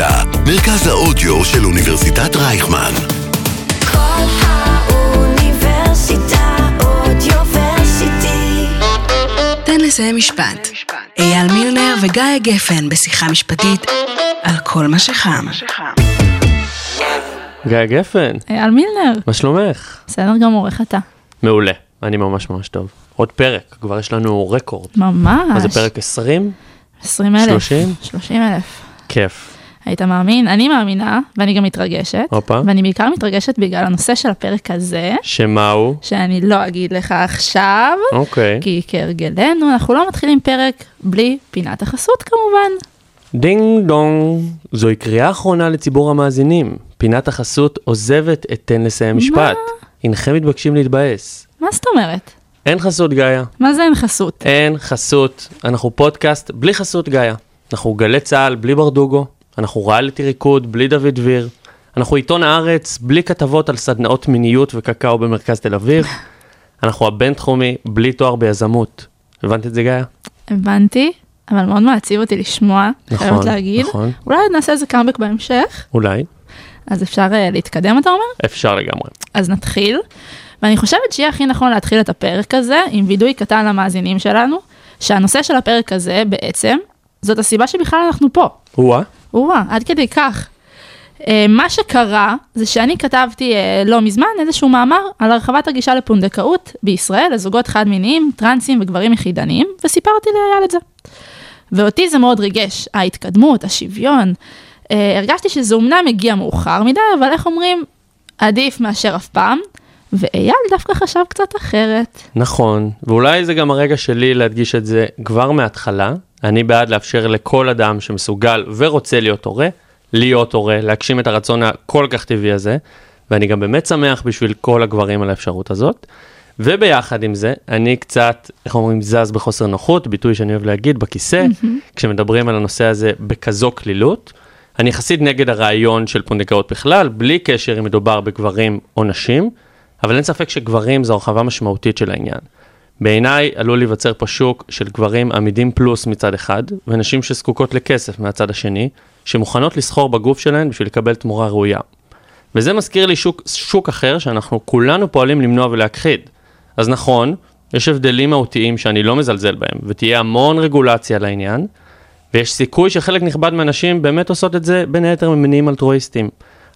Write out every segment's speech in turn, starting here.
האוניברסיטה, מרכז האודיו של אוניברסיטת רייכמן. כל האוניברסיטה אודיוורסיטי. תן לסיים משפט. אייל מילנר וגיא גפן בשיחה משפטית על כל מה שחם. גיא גפן, אייל מילנר, מה שלומך? בסדר גמור, איך אתה? מעולה, אני ממש ממש טוב. עוד פרק, כבר יש לנו רקורד. ממש. מה זה פרק 20? 20 אלף. 30? 30 אלף. כיף. היית מאמין? אני מאמינה, ואני גם מתרגשת. הופה. ואני בעיקר מתרגשת בגלל הנושא של הפרק הזה, שמה הוא? שאני לא אגיד לך עכשיו, אוקיי. כי כהרגלנו, אנחנו לא מתחילים פרק בלי פינת החסות כמובן. דינג דונג, זוהי קריאה אחרונה לציבור המאזינים. פינת החסות עוזבת את תן לסיים משפט. הנכם מתבקשים להתבאס. מה זאת אומרת? אין חסות גאיה. מה זה אין חסות? אין חסות. אנחנו פודקאסט בלי חסות גאיה. אנחנו גלי צה"ל בלי ברדוגו. אנחנו ריאליטי ריקוד בלי דוד דביר. אנחנו עיתון הארץ בלי כתבות על סדנאות מיניות וקקאו במרכז תל אביב. אנחנו הבינתחומי בלי תואר ביזמות. הבנת את זה גאיה? הבנתי, אבל מאוד מעציב אותי לשמוע, נכון, חייבת להגיד. נכון. אולי נעשה איזה קאמבק בהמשך, אולי. אז אפשר אה, להתקדם, אתה אומר? אפשר לגמרי. אז נתחיל. ואני חושבת שיהיה הכי נכון להתחיל את הפרק הזה עם וידוי קטן למאזינים שלנו, שהנושא של הפרק הזה בעצם, זאת הסיבה שבכלל אנחנו פה. או-אה. או-אה, עד כדי כך. אה, מה שקרה זה שאני כתבתי אה, לא מזמן איזשהו מאמר על הרחבת הגישה לפונדקאות בישראל לזוגות חד מיניים, טרנסים וגברים יחידניים, וסיפרתי לאייל את זה. ואותי זה מאוד ריגש, ההתקדמות, השוויון. אה, הרגשתי שזה אומנם הגיע מאוחר מדי, אבל איך אומרים, עדיף מאשר אף פעם. ואייל דווקא חשב קצת אחרת. נכון, ואולי זה גם הרגע שלי להדגיש את זה כבר מההתחלה. אני בעד לאפשר לכל אדם שמסוגל ורוצה להיות הורה, להיות הורה, להגשים את הרצון הכל כך טבעי הזה, ואני גם באמת שמח בשביל כל הגברים על האפשרות הזאת. וביחד עם זה, אני קצת, איך אומרים, זז בחוסר נוחות, ביטוי שאני אוהב להגיד, בכיסא, כשמדברים על הנושא הזה בכזו קלילות. אני יחסית נגד הרעיון של פונדקאות בכלל, בלי קשר אם מדובר בגברים או נשים, אבל אין ספק שגברים זו הרחבה משמעותית של העניין. בעיניי עלול להיווצר פה שוק של גברים עמידים פלוס מצד אחד, ונשים שזקוקות לכסף מהצד השני, שמוכנות לסחור בגוף שלהן בשביל לקבל תמורה ראויה. וזה מזכיר לי שוק, שוק אחר שאנחנו כולנו פועלים למנוע ולהכחיד. אז נכון, יש הבדלים מהותיים שאני לא מזלזל בהם, ותהיה המון רגולציה לעניין, ויש סיכוי שחלק נכבד מהנשים באמת עושות את זה בין היתר ממניעים אלטרואיסטיים.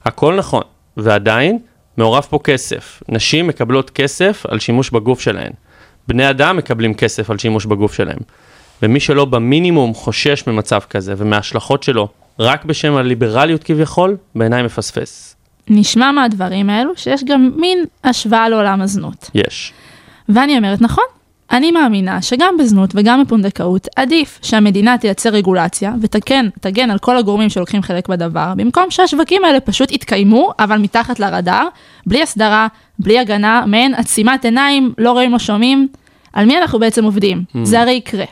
הכל נכון, ועדיין מעורב פה כסף. נשים מקבלות כסף על שימוש בגוף שלהן. בני אדם מקבלים כסף על שימוש בגוף שלהם. ומי שלא במינימום חושש ממצב כזה ומההשלכות שלו רק בשם הליברליות כביכול, בעיניי מפספס. נשמע מהדברים האלו שיש גם מין השוואה לעולם הזנות. יש. ואני אומרת, נכון, אני מאמינה שגם בזנות וגם בפונדקאות עדיף שהמדינה תייצר רגולציה ותגן תגן על כל הגורמים שלוקחים חלק בדבר, במקום שהשווקים האלה פשוט יתקיימו, אבל מתחת לרדאר, בלי הסדרה, בלי הגנה, מעין עצימת עיניים, לא רואים, לא שומעים. על מי אנחנו בעצם עובדים? זה הרי יקרה.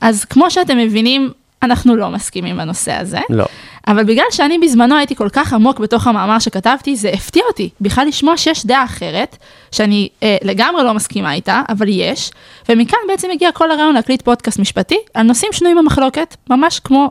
אז כמו שאתם מבינים, אנחנו לא מסכימים בנושא הזה. לא. אבל בגלל שאני בזמנו הייתי כל כך עמוק בתוך המאמר שכתבתי, זה הפתיע אותי בכלל לשמוע שיש דעה אחרת, שאני אה, לגמרי לא מסכימה איתה, אבל יש, ומכאן בעצם הגיע כל הרעיון להקליט פודקאסט משפטי על נושאים שנויים במחלוקת, ממש כמו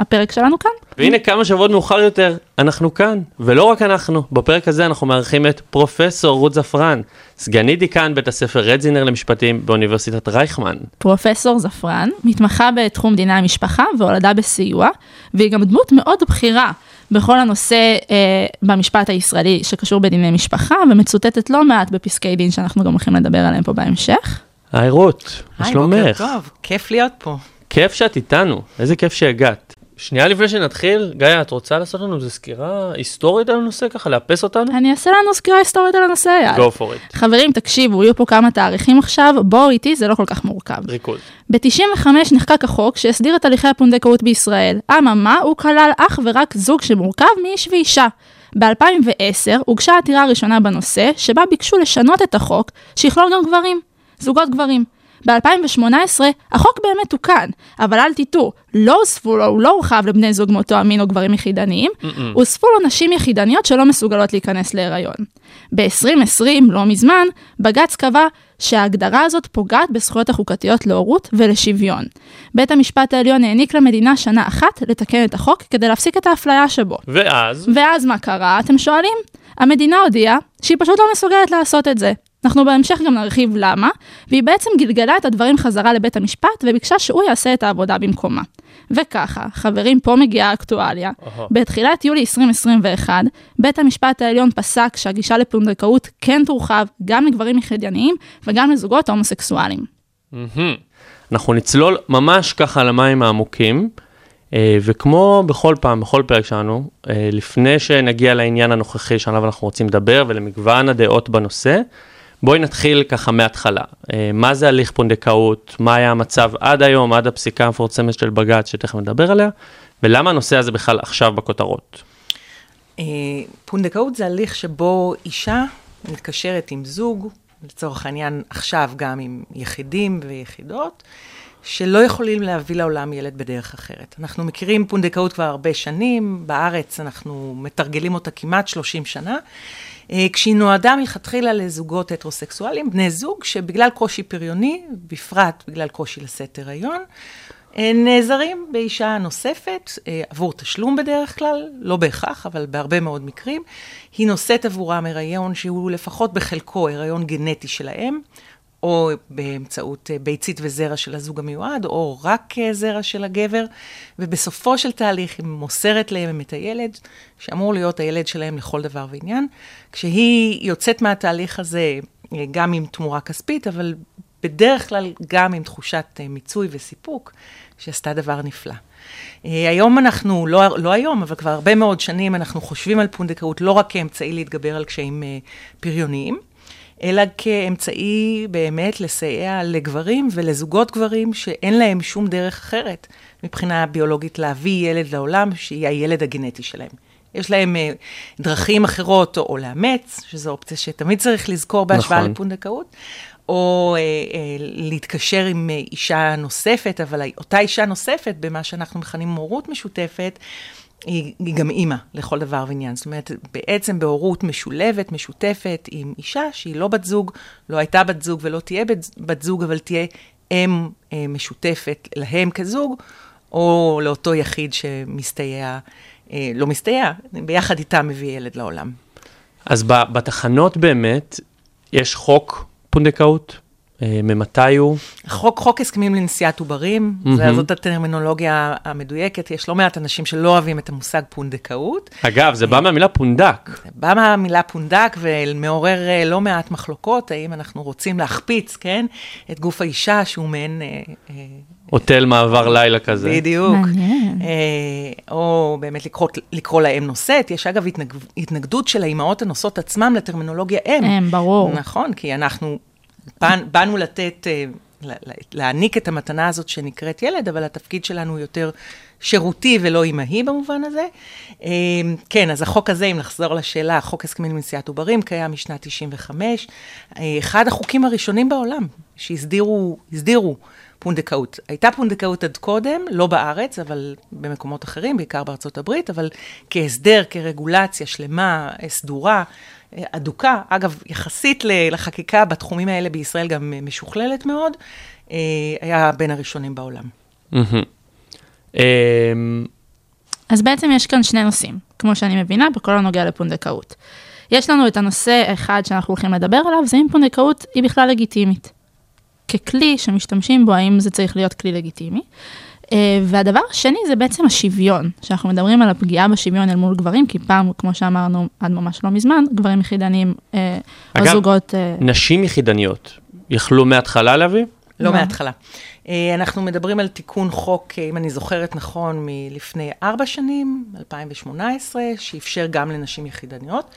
הפרק שלנו כאן. והנה כמה שבועות מאוחר יותר, אנחנו כאן. ולא רק אנחנו, בפרק הזה אנחנו מארחים את פרופסור רות זפרן, סגנית דיקן בית הספר רדזינר למשפטים באוניברסיטת רייכמן. פרופסור זפרן, מתמחה בתחום דיני המשפחה והולדה בסיוע, והיא גם דמות מאוד בכירה בכל הנושא אה, במשפט הישראלי שקשור בדיני משפחה, ומצוטטת לא מעט בפסקי דין שאנחנו גם הולכים לדבר עליהם פה בהמשך. היי רות, מה היי, שלומך? בוקר טוב, כיף להיות פה. כיף שאת איתנו, איזה כיף שהגעת. שנייה לפני שנתחיל, גיא, את רוצה לעשות לנו איזו סקירה היסטורית על הנושא ככה, לאפס אותנו? אני אעשה לנו סקירה היסטורית על הנושא, יאללה. Go for it. חברים, תקשיבו, יהיו פה כמה תאריכים עכשיו, בואו איתי, זה לא כל כך מורכב. ריכוז. ב-95 נחקק החוק שהסדיר את הליכי הפונדקאות בישראל. אממה, הוא כלל אך ורק זוג שמורכב מאיש ואישה. ב-2010 הוגשה העתירה הראשונה בנושא, שבה ביקשו לשנות את החוק, שיכלול גם גברים, זוגות גברים. ב-2018 החוק באמת תוקן, אבל אל תטעו, לא הוספו לו, הוא לא הורחב לבני זוג מאותו המין או גברים יחידניים, הוספו לו נשים יחידניות שלא מסוגלות להיכנס להיריון. ב-2020, לא מזמן, בג"ץ קבע שההגדרה הזאת פוגעת בזכויות החוקתיות להורות ולשוויון. בית המשפט העליון העניק למדינה שנה אחת לתקן את החוק כדי להפסיק את האפליה שבו. ואז, ואז מה קרה, אתם שואלים? המדינה הודיעה שהיא פשוט לא מסוגלת לעשות את זה. אנחנו בהמשך גם נרחיב למה, והיא בעצם גלגלה את הדברים חזרה לבית המשפט וביקשה שהוא יעשה את העבודה במקומה. וככה, חברים, פה מגיעה האקטואליה. אהה. בתחילת יולי 2021, בית המשפט העליון פסק שהגישה לפונדקאות כן תורחב גם לגברים יחידניים וגם לזוגות הומוסקסואלים. מהמם. אנחנו נצלול ממש ככה למים העמוקים, אה, וכמו בכל פעם, בכל פרק שלנו, אה, לפני שנגיע לעניין הנוכחי שעליו אנחנו רוצים לדבר ולמגוון הדעות בנושא, בואי נתחיל ככה מההתחלה. אה, מה זה הליך פונדקאות, מה היה המצב עד היום, עד הפסיקה המפורסמת של בג"ץ, שתכף נדבר עליה, ולמה הנושא הזה בכלל עכשיו בכותרות. אה, פונדקאות זה הליך שבו אישה מתקשרת עם זוג, לצורך העניין עכשיו גם עם יחידים ויחידות, שלא יכולים להביא לעולם ילד בדרך אחרת. אנחנו מכירים פונדקאות כבר הרבה שנים, בארץ אנחנו מתרגלים אותה כמעט 30 שנה, כשהיא נועדה מלכתחילה לזוגות הטרוסקסואלים, בני זוג שבגלל קושי פריוני, בפרט בגלל קושי לשאת הריון, אה, נעזרים באישה נוספת אה, עבור תשלום בדרך כלל, לא בהכרח, אבל בהרבה מאוד מקרים. היא נושאת עבורם הריון שהוא לפחות בחלקו הריון גנטי שלהם, או באמצעות אה, ביצית וזרע של הזוג המיועד, או רק אה, זרע של הגבר, ובסופו של תהליך היא מוסרת להם את הילד, שאמור להיות הילד שלהם לכל דבר ועניין. כשהיא יוצאת מהתהליך הזה אה, גם עם תמורה כספית, אבל בדרך כלל גם עם תחושת מיצוי וסיפוק, שעשתה דבר נפלא. היום אנחנו, לא, לא היום, אבל כבר הרבה מאוד שנים אנחנו חושבים על פונדקאות לא רק כאמצעי להתגבר על קשיים פריוניים, אלא כאמצעי באמת לסייע לגברים ולזוגות גברים שאין להם שום דרך אחרת מבחינה ביולוגית להביא ילד לעולם, שיהיה הילד הגנטי שלהם. יש להם אה, דרכים אחרות, או, או לאמץ, שזו אופציה שתמיד צריך לזכור בהשוואה נכון. לפונדקאות, או אה, אה, להתקשר עם אה, אישה נוספת, אבל אותה אישה נוספת, במה שאנחנו מכנים הורות משותפת, היא, היא גם אימא לכל דבר ועניין. זאת אומרת, בעצם בהורות משולבת, משותפת, עם אישה שהיא לא בת זוג, לא הייתה בת זוג ולא תהיה בת, בת זוג, אבל תהיה אם אה, משותפת להם כזוג, או לאותו יחיד שמסתייע, אה, לא מסתייע, ביחד איתה מביא ילד לעולם. אז בתחנות באמת, יש חוק פונדקאות, ממתי הוא? חוק, חוק הסכמים לנשיאת עוברים, mm-hmm. זאת הטרמינולוגיה המדויקת, יש לא מעט אנשים שלא אוהבים את המושג פונדקאות. אגב, זה בא מהמילה פונדק. זה בא מהמילה פונדק ומעורר אה, לא מעט מחלוקות, האם אנחנו רוצים להחפיץ, כן, את גוף האישה שהוא מעין... אה, אה, הוטל מעבר לילה כזה. בדיוק. מעניין. אה, או באמת לקרוא, לקרוא לה אם נושאת. יש אגב התנג, התנגדות של האימהות הנושאות עצמם לטרמינולוגיה אם. אם, ברור. נכון, כי אנחנו באנו לתת, אה, לה- לה- להעניק את המתנה הזאת שנקראת ילד, אבל התפקיד שלנו יותר שירותי ולא אימהי במובן הזה. אה, כן, אז החוק הזה, אם נחזור לשאלה, חוק הסכמים לנשיאת עוברים, קיים משנת 95. אה, אחד החוקים הראשונים בעולם שהסדירו הסדירו פונדקאות. הייתה פונדקאות עד קודם, לא בארץ, אבל במקומות אחרים, בעיקר בארצות הברית, אבל כהסדר, כרגולציה שלמה, סדורה, אדוקה, אגב, יחסית ל- לחקיקה בתחומים האלה בישראל גם משוכללת מאוד, אה, היה בין הראשונים בעולם. אמ, אז בעצם יש כאן שני נושאים, כמו שאני מבינה, בכל הנוגע לפונדקאות. יש לנו את הנושא אחד שאנחנו הולכים לדבר עליו, זה אם פונדקאות היא בכלל לגיטימית. ככלי שמשתמשים בו, האם זה צריך להיות כלי לגיטימי. Uh, והדבר השני זה בעצם השוויון, שאנחנו מדברים על הפגיעה בשוויון אל מול גברים, כי פעם, כמו שאמרנו עד ממש לא מזמן, גברים יחידניים או אגב, זוגות... Uh, נשים יחידניות יכלו מההתחלה להביא? לא מה? מההתחלה. אה, אנחנו מדברים על תיקון חוק, אה, אם אני זוכרת נכון, מלפני ארבע שנים, 2018, שאפשר גם לנשים יחידניות.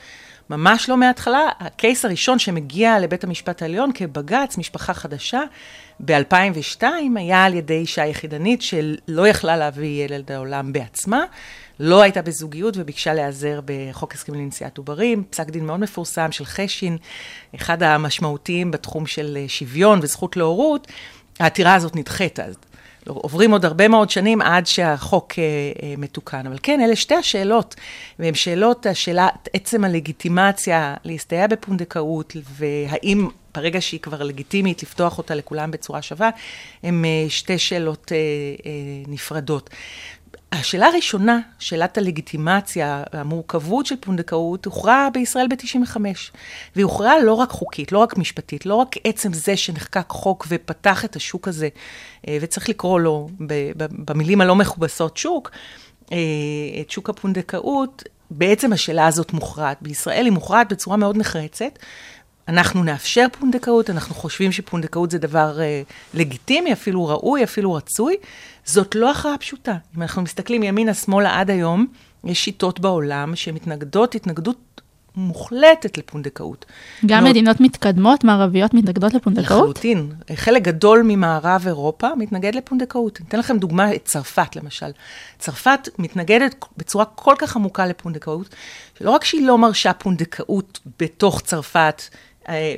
ממש לא מההתחלה. הקייס הראשון שמגיע לבית המשפט העליון כבג"ץ, משפחה חדשה, ב-2002, היה על ידי אישה יחידנית שלא יכלה להביא ילד לעולם בעצמה. לא הייתה בזוגיות וביקשה להיעזר בחוק הסכמים לנשיאת עוברים, פסק דין מאוד מפורסם של חשין, אחד המשמעותיים בתחום של אה, שוויון וזכות להורות, העתירה הזאת נדחית אז. עוברים עוד הרבה מאוד שנים עד שהחוק אה, אה, מתוקן. אבל כן, אלה שתי השאלות, והן שאלות, השאלה, עצם הלגיטימציה להסתייע בפונדקאות, והאם ברגע שהיא כבר לגיטימית, לפתוח אותה לכולם בצורה שווה, הן אה, שתי שאלות אה, אה, נפרדות. השאלה הראשונה, שאלת הלגיטימציה, המורכבות של פונדקאות, הוכרעה בישראל ב-95. והיא הוכרעה לא רק חוקית, לא רק משפטית, לא רק עצם זה שנחקק חוק ופתח את השוק הזה, וצריך לקרוא לו במילים הלא מכובסות שוק, את שוק הפונדקאות, בעצם השאלה הזאת מוכרעת. בישראל היא מוכרעת בצורה מאוד נחרצת. אנחנו נאפשר פונדקאות, אנחנו חושבים שפונדקאות זה דבר uh, לגיטימי, אפילו ראוי, אפילו רצוי. זאת לא הכרעה פשוטה. אם אנחנו מסתכלים ימינה-שמאלה עד היום, יש שיטות בעולם שמתנגדות התנגדות מוחלטת לפונדקאות. גם מאוד... מדינות מתקדמות, מערביות, מתנגדות לפונדקאות? לחלוטין. חלק גדול ממערב אירופה מתנגד לפונדקאות. אני אתן לכם דוגמה, את צרפת למשל. צרפת מתנגדת בצורה כל כך עמוקה לפונדקאות, שלא רק שהיא לא מרשה פונדקאות בתוך צרפת, אה,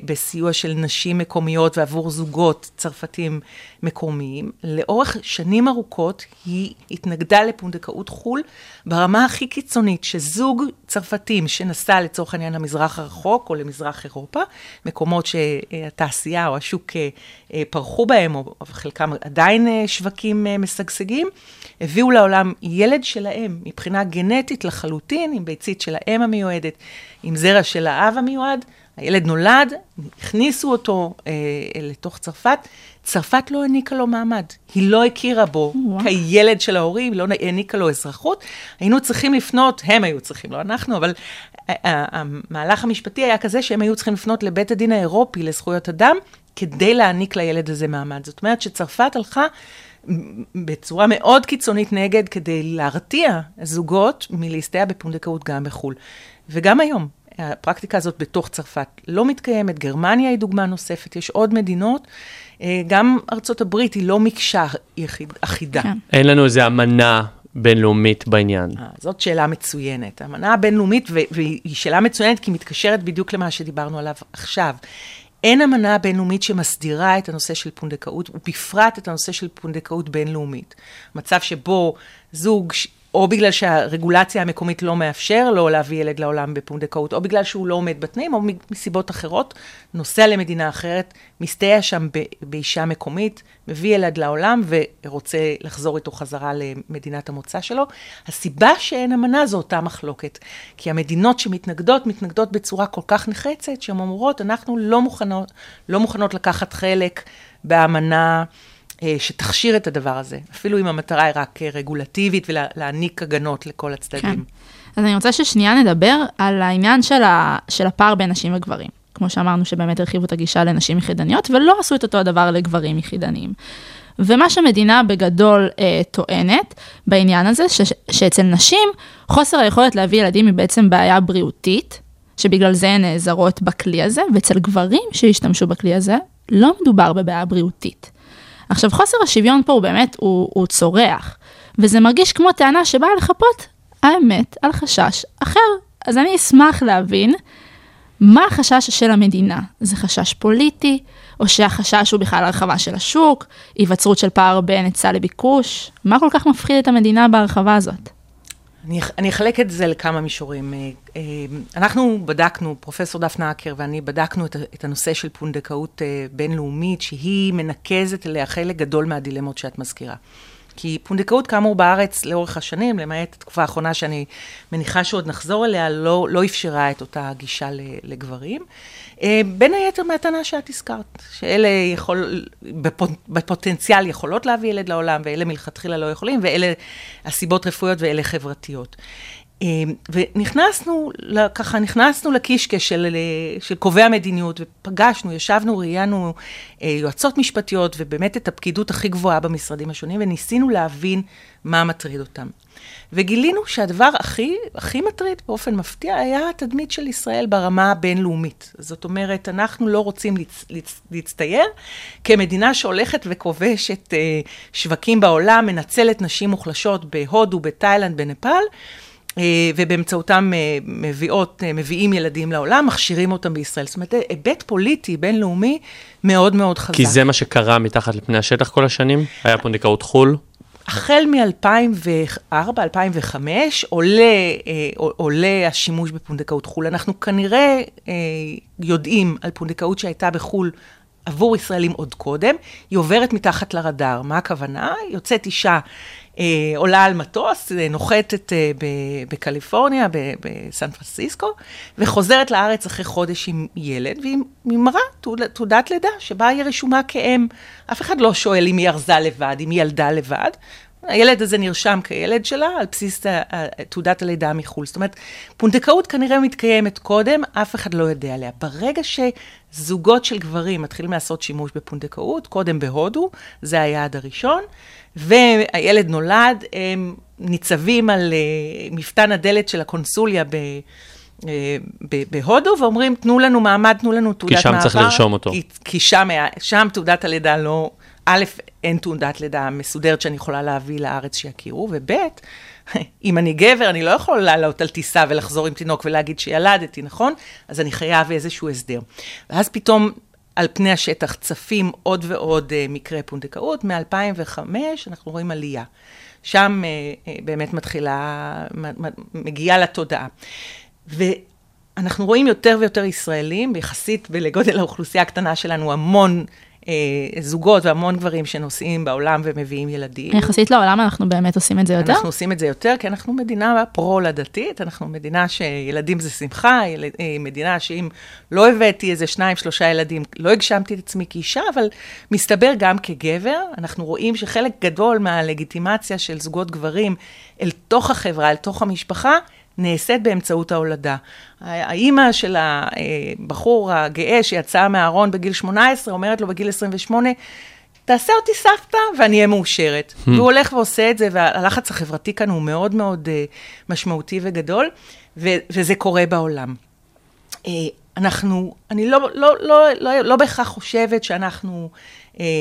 בסיוע של נשים מקומיות ועבור זוגות צרפתים מקומיים. לאורך שנים ארוכות היא התנגדה לפונדקאות חו"ל ברמה הכי קיצונית, שזוג צרפתים שנסע לצורך העניין למזרח הרחוק או למזרח אירופה, מקומות שהתעשייה או השוק אה, אה, פרחו בהם, או חלקם עדיין שווקים משגשגים, הביאו לעולם ילד שלהם מבחינה גנטית לחלוטין, עם ביצית של האם המיועדת, עם זרע של האב המיועד. הילד נולד, הכניסו אותו אה, לתוך צרפת, צרפת לא העניקה לו מעמד. היא לא הכירה בו וואו. כילד של ההורים, לא העניקה לו אזרחות. היינו צריכים לפנות, הם היו צריכים, לא אנחנו, אבל המהלך המשפטי היה כזה שהם היו צריכים לפנות לבית הדין האירופי לזכויות אדם, כדי להעניק לילד הזה מעמד. זאת אומרת שצרפת הלכה בצורה מאוד קיצונית נגד, כדי להרתיע זוגות מלהסתייע בפונדקאות גם בחו"ל. וגם היום, הפרקטיקה הזאת בתוך צרפת לא מתקיימת, גרמניה היא דוגמה נוספת, יש עוד מדינות. אה, גם ארצות הברית היא לא מקשה יחיד, אחידה. כן. אין לנו איזו אמנה בינלאומית בעניין. 아, אה, זאת שאלה מצוינת. אמנה הבינלאומית, והיא שאלה מצוינת כי היא מתקשרת בדיוק למה שדיברנו עליו עכשיו. אין אמנה בינלאומית שמסדירה את הנושא של פונדקאות, ובפרט את הנושא של פונדקאות בינלאומית. מצב שבו זוג או בגלל שהרגולציה המקומית לא מאפשר לו להביא ילד לעולם בפונדקאות, או בגלל שהוא לא עומד בתנאים, או מסיבות אחרות, נוסע למדינה אחרת, מסתייע שם באישה מקומית, מביא ילד לעולם ורוצה לחזור איתו חזרה למדינת המוצא שלו. הסיבה שאין אמנה זו אותה מחלוקת. כי המדינות שמתנגדות, מתנגדות בצורה כל כך נחרצת, שהן אומרות, אנחנו לא מוכנות, לא מוכנות לקחת חלק באמנה. אה, שתכשיר את הדבר הזה, אפילו אם המטרה היא רק אה, רגולטיבית ולהעניק הגנות לכל הצדדים. כן. אז אני רוצה ששנייה נדבר על העניין של, ה, של הפער בין נשים וגברים. כמו שאמרנו, שבאמת הרחיבו את הגישה לנשים יחידניות, ולא עשו את אותו הדבר לגברים יחידניים. ומה שמדינה בגדול אה, טוענת בעניין הזה, ש, שאצל נשים, חוסר היכולת להביא ילדים היא בעצם בעיה בריאותית, שבגלל זה הן נעזרות בכלי הזה, ואצל גברים שהשתמשו בכלי הזה, לא מדובר בבעיה בריאותית. עכשיו, חוסר השוויון פה הוא באמת, הוא, הוא צורח, וזה מרגיש כמו טענה שבאה לחפות האמת על חשש אחר. אז אני אשמח להבין מה החשש של המדינה. זה חשש פוליטי, או שהחשש הוא בכלל הרחבה של השוק, היווצרות של פער בין היצע לביקוש? מה כל כך מפחיד את המדינה בהרחבה הזאת? אני, אחלק את זה לכמה מישורים. אה, אה, אנחנו בדקנו, פרופסור דפנה אקר ואני בדקנו את, את הנושא של פונדקאות אה, בינלאומית, שהיא מנקזת אליה חלק גדול מהדילמות שאת מזכירה. כי פונדקאות, כאמור, בארץ לאורך השנים, למעט התקופה האחרונה שאני מניחה שעוד נחזור אליה, לא, לא אפשרה את אותה גישה לגברים. אה, בין היתר מהטענה שאת הזכרת, שאלה יכול, בפוטנציאל יכולות להביא ילד לעולם, ואלה מלכתחילה לא יכולים, ואלה הסיבות רפואיות ואלה חברתיות. אה, ונכנסנו, ככה נכנסנו לקישקע של, אה, של קובעי המדיניות, ופגשנו, ישבנו, ראיינו יועצות משפטיות, ובאמת את הפקידות הכי גבוהה במשרדים השונים, וניסינו להבין מה מטריד אותם. וגילינו שהדבר הכי, הכי מטריד באופן מפתיע היה התדמית של ישראל ברמה הבינלאומית. זאת אומרת, אנחנו לא רוצים להצ, להצ, להצטייר כמדינה שהולכת וכובשת אה, שווקים בעולם, מנצלת נשים מוחלשות בהודו, בתאילנד, בנפאל. אה, ובאמצעותם אה, מביאות, אה, מביאים ילדים לעולם, מכשירים אותם בישראל. זאת אומרת, היבט פוליטי, בינלאומי, מאוד מאוד חזק. כי זה מה שקרה מתחת לפני השטח כל השנים? היה פונדקאות חו"ל? החל מ-2004-2005 עולה, אה, עולה השימוש בפונדקאות חו"ל. אנחנו כנראה אה, יודעים על פונדקאות שהייתה בחו"ל עבור ישראלים עוד קודם, היא עוברת מתחת לרדאר. מה הכוונה? יוצאת אישה, עולה על מטוס, אה, נוחתת אה, בקליפורניה, בסן פרנסיסקו, וחוזרת לארץ אחרי חודש עם ילד, והיא היא מראה תעוד- תעודת לידה, שבה היא רשומה כאם. אף אחד לא שואל אם היא ארזה לבד, אם היא ילדה לבד. הילד הזה נרשם כילד שלה על בסיס תעודת הלידה מחו"ל. זאת אומרת, פונדקאות כנראה מתקיימת קודם, אף אחד לא יודע עליה. ברגע שזוגות של גברים מתחילים לעשות שימוש בפונדקאות, קודם בהודו, זה היעד הראשון, והילד נולד, הם ניצבים על uh, מפתן הדלת של הקונסוליה ב... אה, ב- בהודו, ואומרים, תנו לנו מעמד, תנו לנו תעודת שם מעבר. צריך לרשום אותו. כי, כי שם, שם תעודת הלידה לא... א', אין תעודת לידה מסודרת שאני יכולה להביא לארץ שיכירו, וב', אם אני גבר, אני לא יכול לעלות על טיסה ולחזור עם תינוק ולהגיד שילדתי, נכון? אז אני חייב איזשהו הסדר. ואז פתאום על פני השטח צפים עוד ועוד uh, מקרי פונדקאות. מ-2005 אנחנו רואים עלייה. שם uh, uh, באמת מתחילה, מגיעה לתודעה. ואנחנו רואים יותר ויותר ישראלים, יחסית לגודל האוכלוסייה הקטנה שלנו, המון אה, זוגות והמון גברים שנוסעים בעולם ומביאים ילדים. יחסית לעולם אנחנו באמת עושים את זה יותר. אנחנו עושים את זה יותר, כי אנחנו מדינה פרו-הולדתית, אנחנו מדינה שילדים זה שמחה, יל... אה, מדינה שאם לא הבאתי איזה שניים, שלושה ילדים, לא הגשמתי את עצמי כאישה, אבל מסתבר גם כגבר, אנחנו רואים שחלק גדול מהלגיטימציה של זוגות גברים אל תוך החברה, אל תוך המשפחה, נעשית באמצעות ההולדה. האימא של הבחור הגאה שיצא מהארון בגיל 18, אומרת לו בגיל 28, תעשה אותי סבתא ואני אהיה מאושרת. Hmm. והוא הולך ועושה את זה, והלחץ החברתי כאן הוא מאוד מאוד uh, משמעותי וגדול, ו- וזה קורה בעולם. Uh, אנחנו, אני לא, לא, לא, לא, לא בהכרח חושבת שאנחנו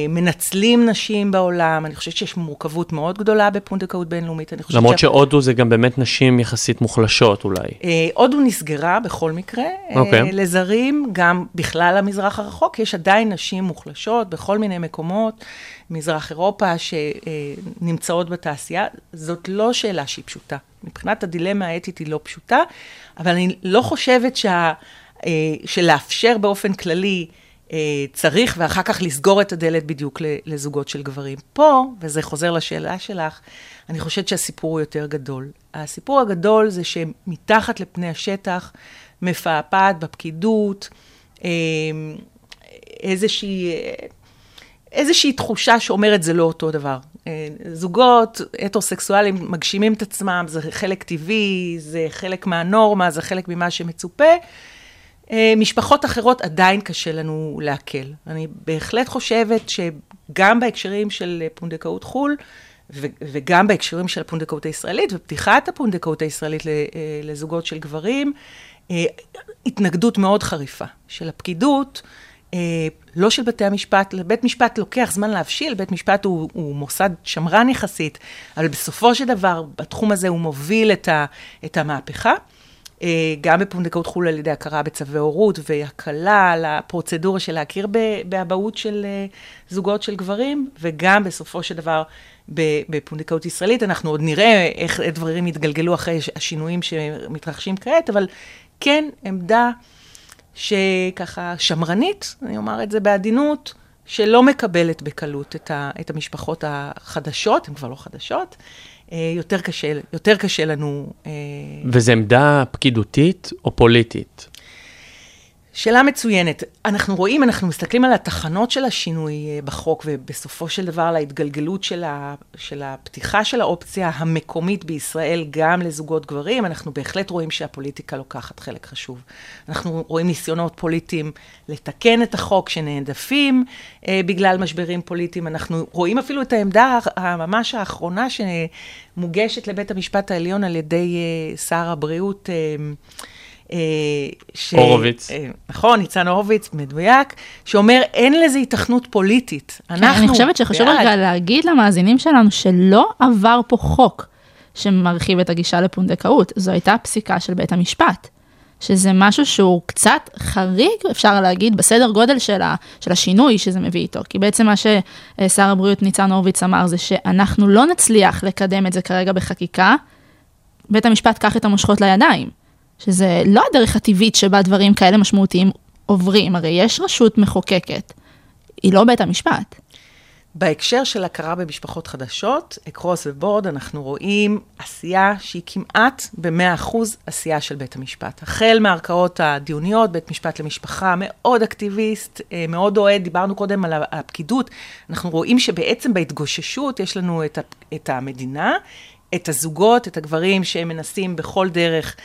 מנצלים נשים בעולם, אני חושבת שיש מורכבות מאוד גדולה בפונדקאות בינלאומית. למרות שה- שהודו זה גם באמת נשים יחסית מוחלשות אולי. אה, הודו נסגרה בכל מקרה, אה, אוקיי. לזרים, גם בכלל המזרח הרחוק, יש עדיין נשים מוחלשות בכל מיני מקומות, מזרח אירופה, שנמצאות בתעשייה. זאת לא שאלה שהיא פשוטה. מבחינת הדילמה האתית היא לא פשוטה, אבל אני לא חושבת שה, אה, שלאפשר באופן כללי אה, צריך, ואחר כך לסגור את הדלת בדיוק לזוגות של גברים. פה, וזה חוזר לשאלה שלך, אני חושבת שהסיפור הוא יותר גדול. הסיפור הגדול זה שמתחת לפני השטח מפעפעת בפקידות אה, איזושהי, אה, איזושהי תחושה שאומרת זה לא אותו דבר. אה, זוגות הטרוסקסואלים מגשימים את עצמם, זה חלק טבעי, זה חלק מהנורמה, זה חלק ממה שמצופה. אה, משפחות אחרות עדיין קשה לנו לעכל. אני בהחלט חושבת שגם בהקשרים של פונדקאות חו"ל, וגם בהקשרים של הפונדקאות הישראלית, ופתיחת הפונדקאות הישראלית אה, לזוגות של גברים, אה, התנגדות מאוד חריפה של הפקידות, לא של בתי המשפט, לבית משפט לוקח זמן להבשיל, בית משפט הוא, הוא מוסד שמרן יחסית, אבל בסופו של דבר, בתחום הזה הוא מוביל את, ה, את המהפכה. אה, גם בפונדקאות חו"ל על ידי הכרה בצווי הורות והקלה על הפרוצדורה של להכיר באבהות של אה, זוגות של גברים, וגם בסופו של דבר בפונדקאות ישראלית. אנחנו עוד נראה איך דברים יתגלגלו אחרי השינויים שמתרחשים כעת, אבל כן עמדה שככה שמרנית, אני אומר את זה בעדינות, שלא מקבלת בקלות את, ה, את המשפחות החדשות, הן כבר לא חדשות, יותר קשה, יותר קשה לנו... אה, וזו עמדה פקידותית או פוליטית? שאלה מצוינת. אנחנו רואים, אנחנו מסתכלים על התחנות של השינוי אה, בחוק, ובסופו של דבר על ההתגלגלות של, ה, של הפתיחה של האופציה המקומית בישראל גם לזוגות גברים, אנחנו בהחלט רואים שהפוליטיקה לוקחת חלק חשוב. אנחנו רואים ניסיונות פוליטיים לתקן את החוק שנעדפים אה, בגלל משברים פוליטיים. אנחנו רואים אפילו את העמדה הממש האחרונה שמוגשת לבית המשפט העליון על ידי אה, שר הבריאות. אה, ש... הורוביץ. אה, נכון, ניצן הורוביץ, מדויק, שאומר אין לזה היתכנות פוליטית. כן, אני חושבת שחשוב בעד. רגע להגיד למאזינים שלנו שלא עבר פה חוק שמרחיב את הגישה לפונדקאות, זו הייתה פסיקה של בית המשפט. שזה משהו שהוא קצת חריג, אפשר להגיד, בסדר גודל של, ה, של השינוי שזה מביא איתו. כי בעצם מה ששר הבריאות ניצן הורוביץ אמר זה שאנחנו לא נצליח לקדם את זה כרגע בחקיקה, בית המשפט קח את המושכות לידיים. שזה לא הדרך הטבעית שבה דברים כאלה משמעותיים עוברים, הרי יש רשות מחוקקת, היא לא בית המשפט. בהקשר של הכרה במשפחות חדשות, אקרוס ובורד, אנחנו רואים עשייה שהיא כמעט ב-100% עשייה של בית המשפט. החל מהערכאות הדיוניות, בית משפט למשפחה, מאוד אקטיביסט, אה, מאוד אוהד, דיברנו קודם על הפקידות, אנחנו רואים שבעצם בהתגוששות יש לנו את, המדינה, את הזוגות, את הגברים שהם מנסים בכל דרך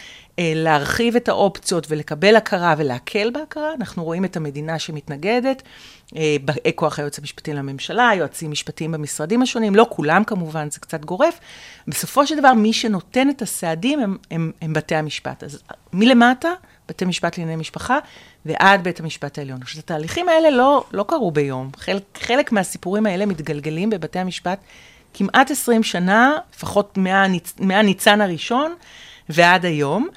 להרחיב את האופציות ולקבל הכרה ולהקל בהכרה. אנחנו רואים את המדינה שמתנגדת, אה, כוח היועץ המשפטי לממשלה, יועצים משפטיים במשרדים השונים, לא כולם כמובן, זה קצת גורף. בסופו של דבר, מי שנותן את הסעדים הם, הם, הם בתי המשפט. אז מלמטה, בתי משפט לענייני משפחה, ועד בית המשפט העליון. עכשיו, התהליכים האלה לא, לא קרו ביום. חלק, חלק מהסיפורים האלה מתגלגלים בבתי המשפט כמעט 20 שנה, לפחות מהניצ... מהניצן הראשון ועד היום.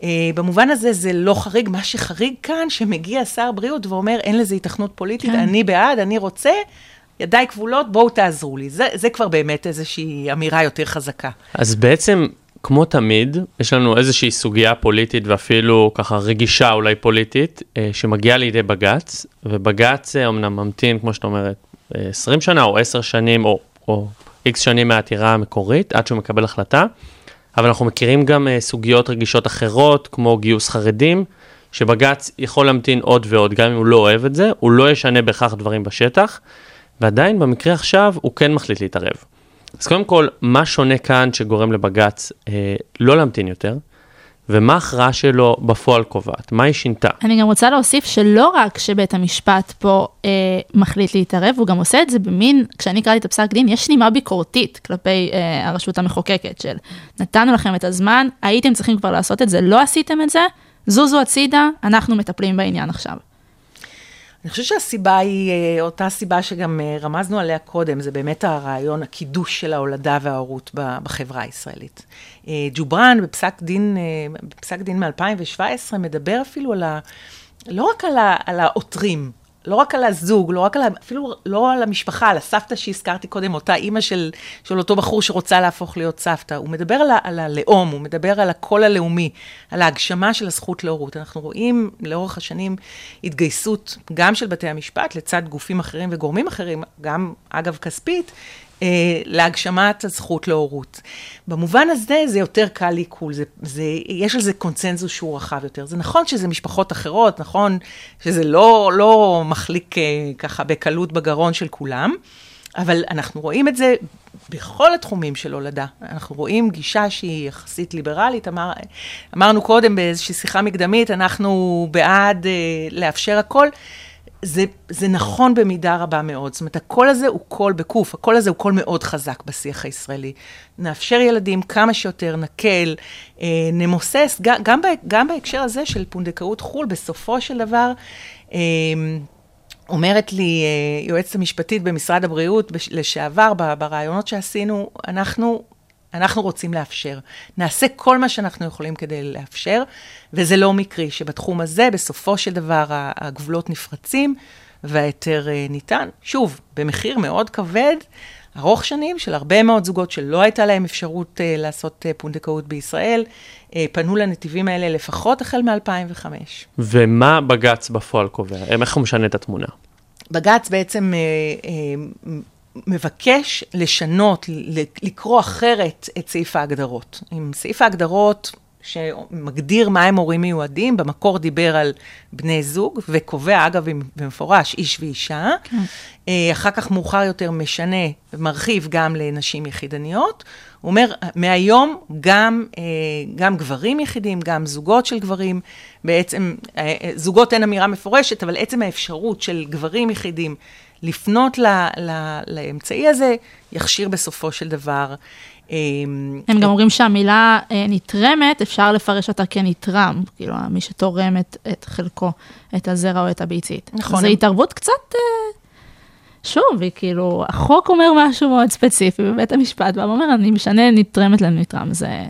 Uh, במובן הזה זה לא חריג, מה שחריג כאן, שמגיע שר בריאות ואומר, אין לזה התכנות פוליטית, כן. אני בעד, אני רוצה, ידיי כבולות, בואו תעזרו לי. זה, זה כבר באמת איזושהי אמירה יותר חזקה. אז בעצם, כמו תמיד, יש לנו איזושהי סוגיה פוליטית ואפילו ככה רגישה אולי פוליטית, אה, שמגיעה לידי בג"ץ, ובג"ץ אה, אמנם ממתין, כמו שאת אומרת, אה, 20 שנה או 10 שנים או, או איקס שנים מהעתירה המקורית, עד שהוא מקבל החלטה, אבל אנחנו מכירים גם אה, סוגיות רגישות אחרות, כמו גיוס חרדים, שבג"ץ יכול להמתין עוד ועוד, גם אם הוא לא אוהב את זה, הוא לא ישנה בהכרח דברים בשטח, ועדיין במקרה עכשיו הוא כן מחליט להתערב. אז קודם כל, מה שונה כאן שגורם לבג"ץ אה, לא להמתין יותר, ומה ההכרעה שלו בפועל קובעת? מה היא שינתה? אני גם רוצה להוסיף שלא רק שבית המשפט פה אה, מחליט להתערב, הוא גם עושה את זה במין, כשאני קראתי את הפסק דין, יש נימה ביקורתית כלפי אה, הרשות המחוקקת של נתנו לכם את הזמן, הייתם צריכים כבר לעשות את זה, לא עשיתם את זה, זוזו הצידה, אנחנו מטפלים בעניין עכשיו. אני חושבת שהסיבה היא אה, אותה סיבה שגם אה, רמזנו עליה קודם, זה באמת הרעיון, הקידוש של ההולדה וההורות בחברה הישראלית. אה, ג'ובראן בפסק דין, בפסק דין מ-2017 מדבר אפילו על ה... לא רק על, על העותרים, לא רק על הזוג, לא רק על, אפילו לא על המשפחה, על הסבתא שהזכרתי קודם, אותה אימא של, של אותו בחור שרוצה להפוך להיות סבתא. הוא מדבר על, על הלאום, הוא מדבר על הקול הלאומי, על ההגשמה של הזכות להורות. אנחנו רואים לאורך השנים התגייסות גם של בתי המשפט לצד גופים אחרים וגורמים אחרים, גם אגב כספית, להגשמת הזכות להורות. במובן הזה זה יותר קל לעיכול, יש על זה קונצנזוס שהוא רחב יותר. זה נכון שזה משפחות אחרות, נכון שזה לא, לא מחליק אה, ככה בקלות בגרון של כולם, אבל אנחנו רואים את זה בכל התחומים של הולדה. אנחנו רואים גישה שהיא יחסית ליברלית. אמר, אמרנו קודם באיזושהי שיחה מקדמית, אנחנו בעד אה, לאפשר הכל. זה, זה נכון במידה רבה מאוד. זאת אומרת, הקול הזה הוא קול בקוף, הקול הזה הוא קול מאוד חזק בשיח הישראלי. נאפשר ילדים כמה שיותר, נקל, אה, נמוסס, גם, גם, בה, גם בהקשר הזה של פונדקאות חו"ל, בסופו של דבר, אה, אומרת לי אה, יועצת המשפטית במשרד הבריאות בש- לשעבר, בראיונות שעשינו, אנחנו, אנחנו רוצים לאפשר. נעשה כל מה שאנחנו יכולים כדי לאפשר, וזה לא מקרי שבתחום הזה, בסופו של דבר, הגבולות נפרצים וההיתר אה, ניתן. שוב, במחיר מאוד כבד, ארוך שנים, של הרבה מאוד זוגות שלא הייתה להם אפשרות אה, לעשות אה, פונדקאות בישראל, פנו לנתיבים האלה לפחות החל מ-2005. ומה בג"ץ בפועל קובע? איך הוא משנה את התמונה? בג"ץ בעצם מבקש לשנות, לקרוא אחרת את סעיף ההגדרות. עם סעיף ההגדרות שמגדיר מה הם הורים מיועדים, במקור דיבר על בני זוג, וקובע, אגב, במפורש, איש ואישה. כן. אה, אחר כך, מאוחר יותר, משנה ומרחיב גם לנשים יחידניות. הוא אומר, מהיום גם, אה, גם גברים יחידים, גם זוגות של גברים, בעצם, אה, זוגות אין אמירה מפורשת, אבל עצם האפשרות של גברים יחידים לפנות ל, ל, לאמצעי הזה, יכשיר בסופו של דבר. הם גם אומרים שהמילה נתרמת, אפשר לפרש אותה כנתרם, כאילו, מי שתורם את, את חלקו, את הזרע או את הביצית. נכון. זו התערבות קצת... שוב, היא כאילו, החוק אומר משהו מאוד ספציפי, ובית המשפט בא ואומר, אני משנה נתרמת לנתרם, זה...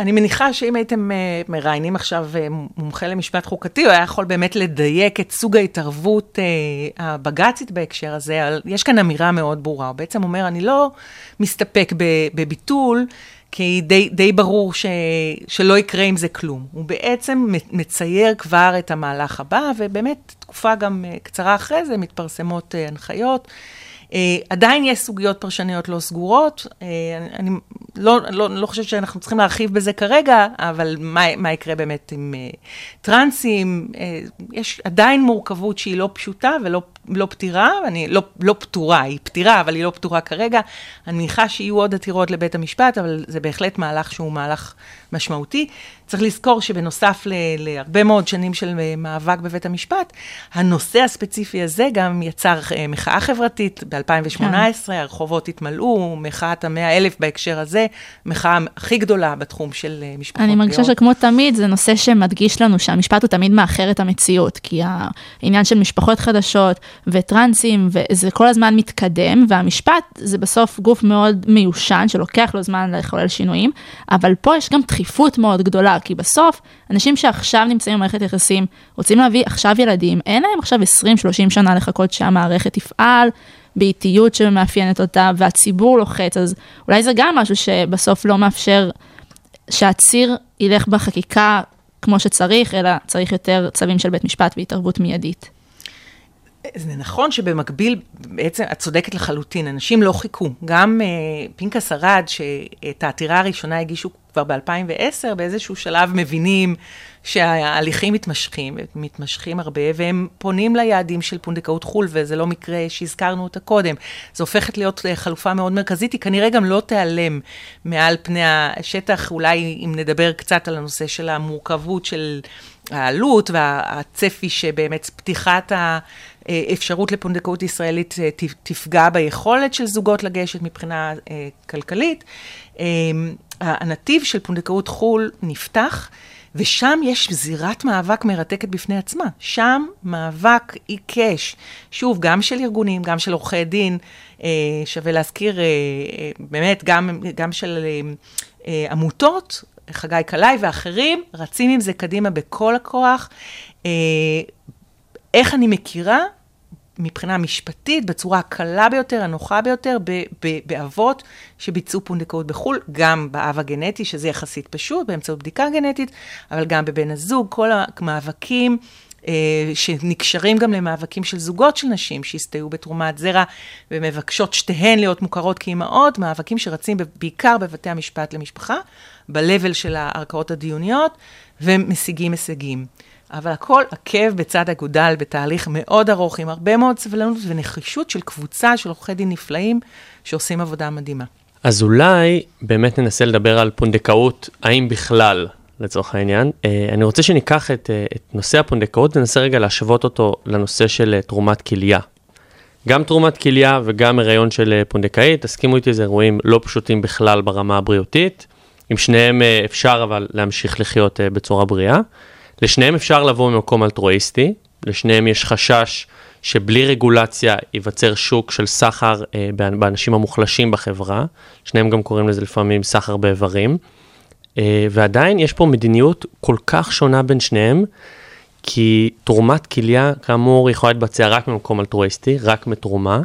אני מניחה שאם הייתם uh, מראיינים עכשיו uh, מומחה למשפט חוקתי, הוא היה יכול באמת לדייק את סוג ההתערבות uh, הבג"צית בהקשר הזה. יש כאן אמירה מאוד ברורה, הוא בעצם אומר, אני לא מסתפק בביטול, כי די, די ברור ש, שלא יקרה עם זה כלום. הוא בעצם מצייר כבר את המהלך הבא, ובאמת, תקופה גם אה, קצרה אחרי זה מתפרסמות אה, הנחיות. Uh, עדיין יש סוגיות פרשניות לא סגורות, uh, אני, לא, לא, לא חושבת שאנחנו צריכים להרחיב בזה כרגע, אבל מה, מה יקרה באמת עם uh, טרנסים? Uh, יש עדיין מורכבות שהיא לא פשוטה ולא לא פתירה, אני לא, לא פתורה, היא פתירה, אבל היא לא פתורה כרגע. אני מניחה שיהיו עוד עתירות לבית המשפט, אבל זה בהחלט מהלך שהוא מהלך משמעותי. צריך לזכור שבנוסף ל, להרבה מאוד שנים של מאבק בבית המשפט, הנושא הספציפי הזה גם יצר מחאה חברתית. ב-2018 כן. הרחובות התמלאו, מחאת המאה אלף בהקשר הזה, מחאה הכי גדולה בתחום של אה, משפחות אני מרגישה שכמו תמיד, זה נושא שמדגיש לנו שהמשפט הוא תמיד מאחר את המציאות, כי העניין של משפחות חדשות וטרנסים, וזה כל הזמן מתקדם, והמשפט זה בסוף גוף מאוד מיושן, שלוקח לו זמן לחולל שינויים, אבל פה יש גם דחיפות מאוד גדולה, כי בסוף, אנשים שעכשיו נמצאים במערכת יחסים, רוצים להביא עכשיו ילדים, אין להם עכשיו 20-30 שנה לחכות שהמערכת תפעל. באיטיות שמאפיינת אותה, והציבור לוחץ, אז אולי זה גם משהו שבסוף לא מאפשר שהציר ילך בחקיקה כמו שצריך, אלא צריך יותר צווים של בית משפט והתערבות מיידית. זה נכון שבמקביל, בעצם את צודקת לחלוטין, אנשים לא חיכו. גם uh, פנקס ארד, שאת העתירה הראשונה הגישו כבר ב-2010, באיזשהו שלב מבינים שההליכים מתמשכים, מתמשכים הרבה, והם פונים ליעדים של פונדקאות חו"ל, וזה לא מקרה שהזכרנו אותה קודם. זו הופכת להיות אה, חלופה מאוד מרכזית, היא כנראה גם לא תיעלם מעל פני השטח, אולי אם נדבר קצת על הנושא של המורכבות של העלות והצפי שבאמת פתיחת. אפשרות לפונדקאות ישראלית אה, תפגע ביכולת של זוגות לגשת מבחינה אה, כלכלית. אה, הנתיב של פונדקאות חו"ל נפתח, ושם יש זירת מאבק מרתקת בפני עצמה. שם מאבק עיקש, שוב, גם של ארגונים, גם של עורכי דין, שווה להזכיר, באמת, גם, גם של עמותות, חגי קלעי ואחרים, רצים עם זה קדימה בכל הכוח. איך אני מכירה? מבחינה משפטית, בצורה הקלה ביותר, הנוחה ביותר, באבות שביצעו פונדקאות בחו"ל, גם באב הגנטי, שזה יחסית פשוט, באמצעות בדיקה גנטית, אבל גם בבן הזוג, כל המאבקים אה, שנקשרים גם למאבקים של זוגות של נשים שהסתייעו בתרומת זרע ומבקשות שתיהן להיות מוכרות כאימהות, מאבקים שרצים בעיקר בבתי המשפט למשפחה, ב-level של הערכאות הדיוניות, ומשיגים הישגים. אבל הכל עקב בצד אגודל בתהליך מאוד ארוך, עם הרבה מאוד סבלנות ונחישות של קבוצה של עורכי דין נפלאים שעושים עבודה מדהימה. אז אולי באמת ננסה לדבר על פונדקאות, האם בכלל, לצורך העניין. אה, אני רוצה שניקח את, אה, את נושא הפונדקאות וננסה רגע להשוות אותו לנושא של אה, תרומת כליה. גם תרומת כליה וגם הריון של פונדקאית, תסכימו איתי, זה אירועים לא פשוטים בכלל ברמה הבריאותית. עם שניהם אפשר אבל להמשיך לחיות בצורה בריאה. לשניהם אפשר לבוא ממקום אלטרואיסטי, לשניהם יש חשש שבלי רגולציה ייווצר שוק של סחר אה, באנשים המוחלשים בחברה, שניהם גם קוראים לזה לפעמים סחר באיברים, אה, ועדיין יש פה מדיניות כל כך שונה בין שניהם, כי תרומת כליה, כאמור, יכולה להתבצע רק ממקום אלטרואיסטי, רק מתרומה,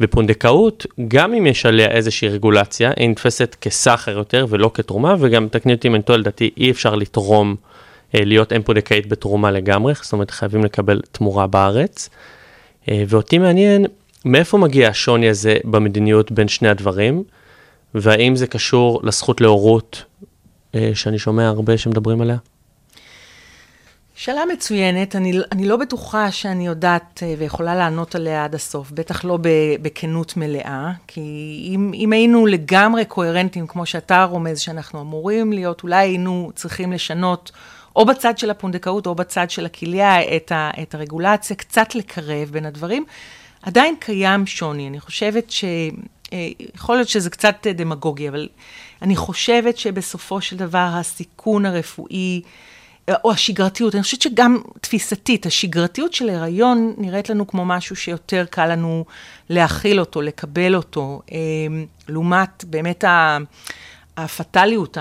ופונדקאות, גם אם יש עליה איזושהי רגולציה, היא נתפסת כסחר יותר ולא כתרומה, וגם תקני אותי אם אני טועה, לדעתי אי אפשר לתרום להיות אם פונדקאית בתרומה לגמרי, זאת אומרת חייבים לקבל תמורה בארץ. אה, ואותי מעניין מאיפה מגיע השוני הזה במדיניות בין שני הדברים, והאם זה קשור לזכות להורות אה, שאני שומע הרבה שמדברים עליה? שאלה מצוינת, אני, אני לא בטוחה שאני יודעת אה, ויכולה לענות עליה עד הסוף, בטח לא בכנות מלאה, כי אם, אם היינו לגמרי קוהרנטים, כמו שאתה רומז שאנחנו אמורים להיות, אולי היינו צריכים לשנות או בצד של הפונדקאות או בצד של הכליה את, ה, את הרגולציה, קצת לקרב בין הדברים. עדיין קיים שוני, אני חושבת ש... אה, יכול להיות שזה קצת אה, דמגוגי, אבל אני חושבת שבסופו של דבר הסיכון הרפואי, אה, או השגרתיות, אני חושבת שגם תפיסתית, השגרתיות של הריון נראית לנו כמו משהו שיותר קל לנו להכיל אותו, לקבל אותו, לעומת באמת הפטאליות,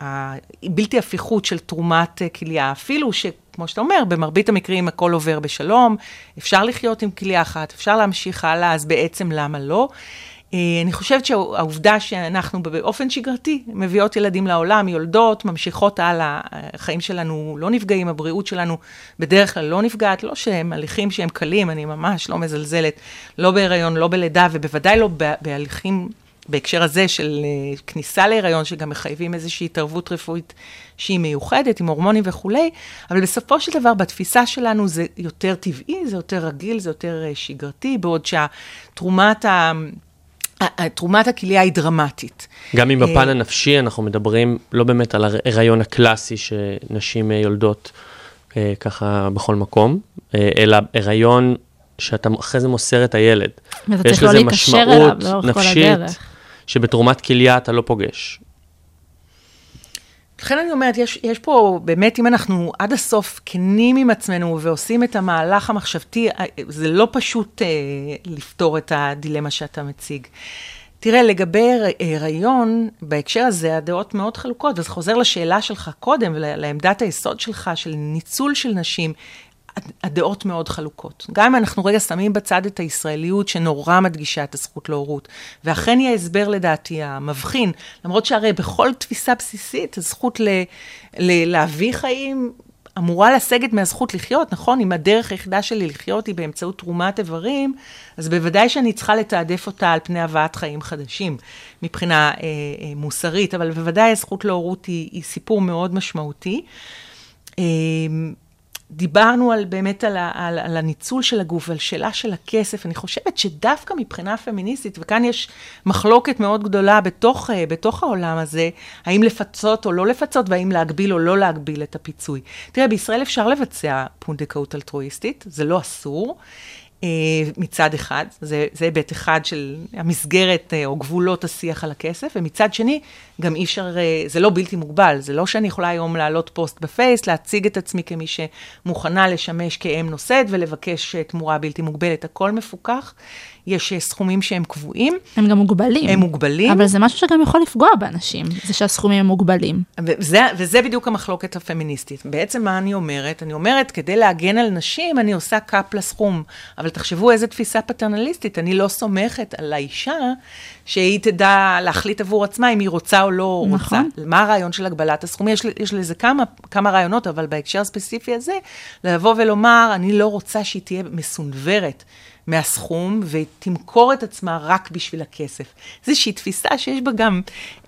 הבלתי הפיכות של תרומת כליה, אפילו ש... כמו שאתה אומר, במרבית המקרים הכל עובר בשלום, אפשר לחיות עם כליה אחת, אפשר להמשיך הלאה, אז בעצם למה לא? אה, אני חושבת שהעובדה שאנחנו באופן שגרתי מביאות ילדים לעולם, יולדות, ממשיכות הלאה, החיים שלנו לא נפגעים, הבריאות שלנו בדרך כלל לא נפגעת, לא שהם הליכים שהם קלים, אני ממש לא מזלזלת, לא בהיריון, לא בלידה, ובוודאי לא בהליכים בהקשר הזה של uh, כניסה להיריון, שגם מחייבים איזושהי התערבות רפואית שהיא מיוחדת, עם הורמונים וכולי, אבל בסופו של דבר, בתפיסה שלנו זה יותר טבעי, זה יותר רגיל, זה יותר uh, שגרתי, בעוד שהתרומת ה... תרומת הכליה היא דרמטית. גם אם בפן הנפשי אנחנו מדברים לא באמת על ההיריון הקלאסי שנשים יולדות אה, ככה בכל מקום, אה, אלא הריון שאתה אחרי זה מוסר את הילד. ואתה צריך לא להתקשר אליו לאורך כל הדרך. שבתרומת כליה אתה לא פוגש. לכן אני אומרת, יש, יש פה באמת, אם אנחנו עד הסוף כנים עם עצמנו ועושים את המהלך המחשבתי, אה, זה לא פשוט אה, לפתור את הדילמה שאתה מציג. תראה, לגבי הריון, בהקשר הזה הדעות מאוד חלוקות, וזה חוזר לשאלה שלך קודם, לעמדת היסוד שלך של ניצול של נשים. הדעות מאוד חלוקות. גם אם אנחנו רגע שמים בצד את הישראליות שנורא מדגישה את הזכות להורות, ואכן היא ההסבר לדעתי המבחין, למרות שהרי בכל תפיסה בסיסית, הזכות ל, ל, להביא חיים אמורה לסגת מהזכות לחיות, נכון? אם הדרך היחידה שלי לחיות היא באמצעות תרומת איברים, אז בוודאי שאני צריכה לתעדף אותה על פני הבאת חיים חדשים, מבחינה אה, אה, מוסרית, אבל בוודאי הזכות להורות היא, היא סיפור מאוד משמעותי. אה, דיברנו על באמת על, ה, על, על הניצול של הגוף ועל שאלה של הכסף. אני חושבת שדווקא מבחינה פמיניסטית, וכאן יש מחלוקת מאוד גדולה בתוך, אה, בתוך העולם הזה, האם לפצות או לא לפצות, והאם להגביל או לא להגביל את הפיצוי. תראה, בישראל אפשר לבצע פונדקאות אלטרואיסטית, זה לא אסור. אה, מצד אחד, זה, זה היבט אחד של המסגרת אה, או גבולות השיח על הכסף, ומצד שני, גם אי אפשר, אה, זה לא בלתי מוגבל, זה לא שאני יכולה היום להעלות פוסט בפייס, להציג את עצמי כמי שמוכנה לשמש כאם נושאת ולבקש תמורה בלתי מוגבלת, הכל מפוקח. יש סכומים שהם קבועים. הם גם מוגבלים. הם מוגבלים. אבל זה משהו שגם יכול לפגוע באנשים, זה שהסכומים הם מוגבלים. וזה, וזה בדיוק המחלוקת הפמיניסטית. בעצם מה אני אומרת? אני אומרת, כדי להגן על נשים, אני עושה קאפ לסכום. אבל תחשבו איזה תפיסה פטרנליסטית, אני לא סומכת על האישה שהיא תדע להחליט עבור עצמה אם היא רוצה או לא נכון. רוצה. מה הרעיון של הגבלת הסכום? יש, יש לזה כמה, כמה רעיונות, אבל בהקשר הספציפי הזה, לבוא ולומר, אני לא רוצה שהיא תהיה מסונוורת. מהסכום ותמכור את עצמה רק בשביל הכסף. איזושהי תפיסה שיש בה גם...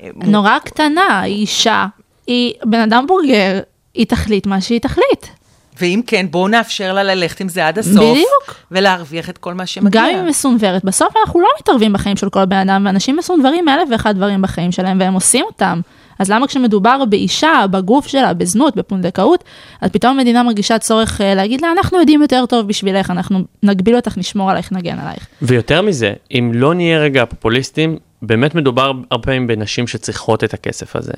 אה, נורא קטנה, היא אישה, היא בן אדם בוגר, היא תחליט מה שהיא תחליט. ואם כן, בואו נאפשר לה ללכת עם זה עד הסוף. בדיוק. ולהרוויח את כל מה שמגיע. גם אם היא מסונוורת, בסוף אנחנו לא מתערבים בחיים של כל בן אדם, ואנשים מסונוורים מאלף ואחד דברים בחיים שלהם, והם עושים אותם. אז למה כשמדובר באישה, בגוף שלה, בזנות, בפונדקאות, אז פתאום המדינה מרגישה צורך אה, להגיד לה, אנחנו יודעים יותר טוב בשבילך, אנחנו נגביל אותך, נשמור עלייך, נגן עלייך. ויותר מזה, אם לא נהיה רגע פופוליסטים, באמת מדובר הרבה פעמים בנשים שצריכות את הכסף הזה.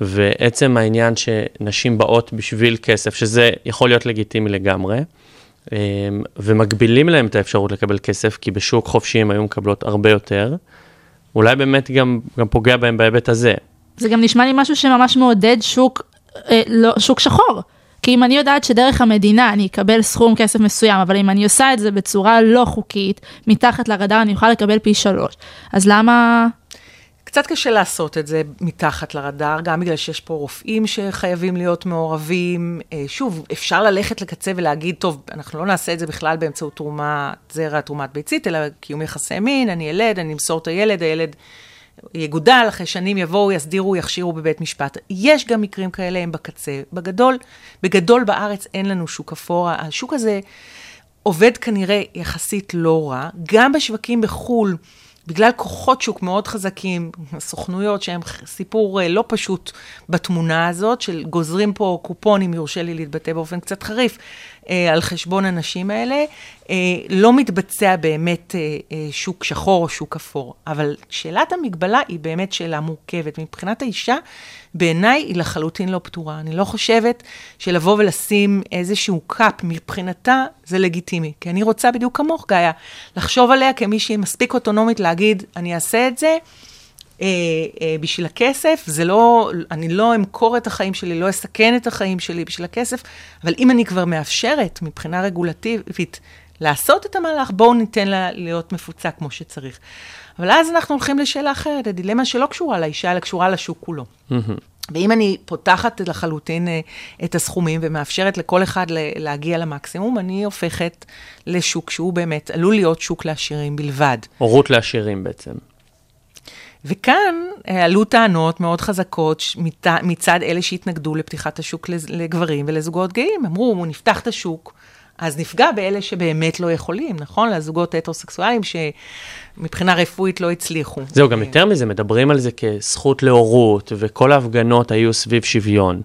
ועצם העניין שנשים באות בשביל כסף, שזה יכול להיות לגיטימי לגמרי, אה, ומגבילים להם את האפשרות לקבל כסף, כי בשוק חופשי הם היו מקבלות הרבה יותר, אולי באמת גם, גם פוגע בהם בהיבט הזה. זה גם נשמע לי משהו שממש מעודד שוק, אה, לא, שוק שחור. כי אם אני יודעת שדרך המדינה אני אקבל סכום כסף מסוים, אבל אם אני עושה את זה בצורה לא חוקית, מתחת לרדאר אני אוכל לקבל פי שלוש. אז למה... קצת קשה לעשות את זה מתחת לרדאר, גם בגלל שיש פה רופאים שחייבים להיות מעורבים. אה, שוב, אפשר ללכת לקצה ולהגיד, טוב, אנחנו לא נעשה את זה בכלל באמצעות תרומת זרע, תרומת ביצית, אלא קיום יחסי מין, אני ילד, אני אמסור את הילד, הילד יגודל, אחרי שנים יבואו, יסדירו, יכשירו בבית משפט. יש גם מקרים כאלה, הם בקצה. בגדול, בגדול בארץ אין לנו שוק אפור. השוק הזה עובד כנראה יחסית לא רע. גם בשווקים בחו"ל, בגלל כוחות שוק מאוד חזקים, הסוכנויות שהם סיפור אה, לא פשוט בתמונה הזאת, של גוזרים פה קופון, אם יורשה לי להתבטא באופן קצת חריף, על חשבון הנשים האלה, אה, לא מתבצע באמת אה, אה, שוק שחור או שוק אפור. אבל שאלת המגבלה היא באמת שאלה מורכבת. מבחינת האישה, בעיניי היא לחלוטין לא פתורה. אני לא חושבת שלבוא ולשים איזשהו קאפ מבחינתה זה לגיטימי. כי אני רוצה בדיוק כמוך, גאיה, לחשוב עליה כמישהי מספיק אוטונומית להגיד, אני אעשה את זה. אה, אה, בשביל הכסף, זה לא, אני לא אמכור את החיים שלי, לא אסכן את החיים שלי בשביל הכסף, אבל אם אני כבר מאפשרת מבחינה רגולטיבית לעשות את המהלך, בואו ניתן לה להיות מפוצה כמו שצריך. אבל אז אנחנו הולכים לשאלה אחרת, הדילמה שלא קשורה לאישה, אלא קשורה לשוק כולו. ואם אני פותחת לחלוטין אה, את הסכומים ומאפשרת לכל אחד להגיע למקסימום, אני הופכת לשוק שהוא באמת עלול להיות שוק לעשירים בלבד. הורות לעשירים בעצם. וכאן אה, עלו טענות מאוד חזקות מת- מצד אלה שהתנגדו לפתיחת השוק לגברים ולזוגות גאים. אמרו, הוא נפתח את השוק, אז נפגע באלה שבאמת לא יכולים, נכון? לזוגות הטרוסקסואליים שמבחינה רפואית לא הצליחו. זהו, גם יותר מזה, מדברים על זה כזכות להורות, וכל ההפגנות היו סביב שוויון.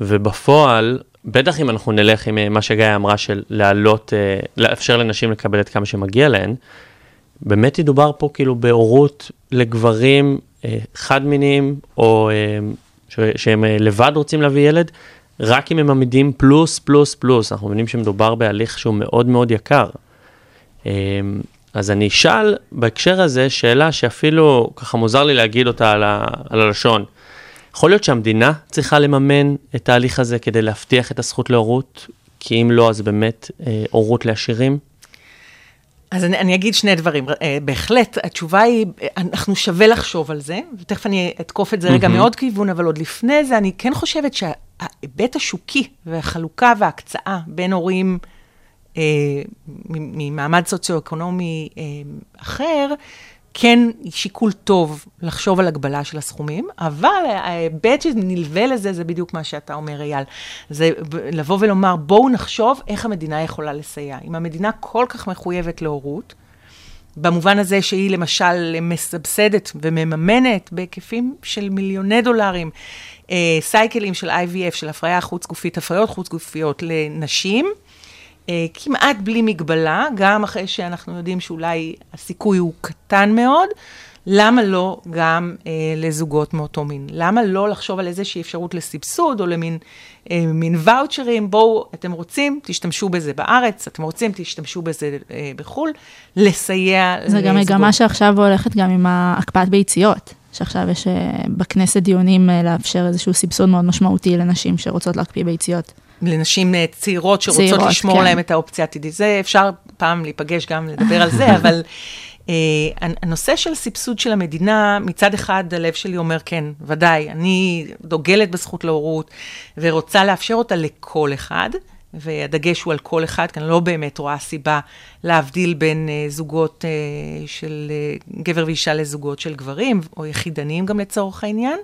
ובפועל, בטח אם אנחנו נלך עם אה, מה שגיא אמרה של להעלות, אה, לאפשר לנשים לקבל את כמה שמגיע להן, באמת ידובר פה כאילו בהורות לגברים אה, חד-מיניים, או אה, ש- שהם אה, לבד רוצים להביא ילד, רק אם הם עמידים פלוס, פלוס, פלוס. אנחנו מבינים שמדובר בהליך שהוא מאוד מאוד יקר. אה, אז אני אשאל בהקשר הזה שאלה שאפילו ככה מוזר לי להגיד אותה על, ה, על הלשון. יכול להיות שהמדינה צריכה לממן את ההליך הזה כדי להבטיח את הזכות להורות? כי אם לא, אז באמת אה, הורות לעשירים? אז אני, אני אגיד שני דברים. אה, בהחלט, התשובה היא, אנחנו שווה לחשוב על זה, ותכף אני אתקוף את זה רגע. מעוד כיוון, אבל עוד לפני זה, אני כן חושבת שההיבט השוקי והחלוקה וההקצאה בין הורים אה, ממעמד סוציו-אקונומי אה, אחר, כן שיקול טוב לחשוב על הגבלה של הסכומים, אבל ההיבט שנלווה לזה, זה בדיוק מה שאתה אומר, אייל. זה לבוא ולומר, בואו נחשוב איך המדינה יכולה לסייע. אם המדינה כל כך מחויבת להורות, במובן הזה שהיא למשל מסבסדת ומממנת בהיקפים של מיליוני דולרים אה, סייקלים של IVF, של הפריה חוץ גופית, הפריות חוץ גופיות לנשים, כמעט בלי מגבלה, גם אחרי שאנחנו יודעים שאולי הסיכוי הוא קטן מאוד, למה לא גם אה, לזוגות מאותו מין? למה לא לחשוב על איזושהי אפשרות לסבסוד או למין אה, מין ואוצ'רים? בואו, אתם רוצים, תשתמשו בזה בארץ, אתם רוצים, תשתמשו בזה אה, בחו"ל, לסייע זה גם לזוגות. מגמה שעכשיו הולכת גם עם הקפאת ביציות, שעכשיו יש אה, בכנסת דיונים אה, לאפשר איזשהו סבסוד מאוד משמעותי לנשים שרוצות להקפיא ביציות. לנשים אה, צעירות שרוצות צעירות, לשמור כן. להם את האופציה העתידית. זה אפשר פעם להיפגש גם לדבר על זה, אבל אה, הנושא של סבסוד של המדינה, מצד אחד הלב שלי אומר, כן, ודאי, אני דוגלת בזכות להורות ורוצה לאפשר אותה לכל אחד. והדגש הוא על כל אחד, כי אני לא באמת רואה סיבה להבדיל בין uh, זוגות uh, של uh, גבר ואישה לזוגות של גברים, או יחידניים גם לצורך העניין.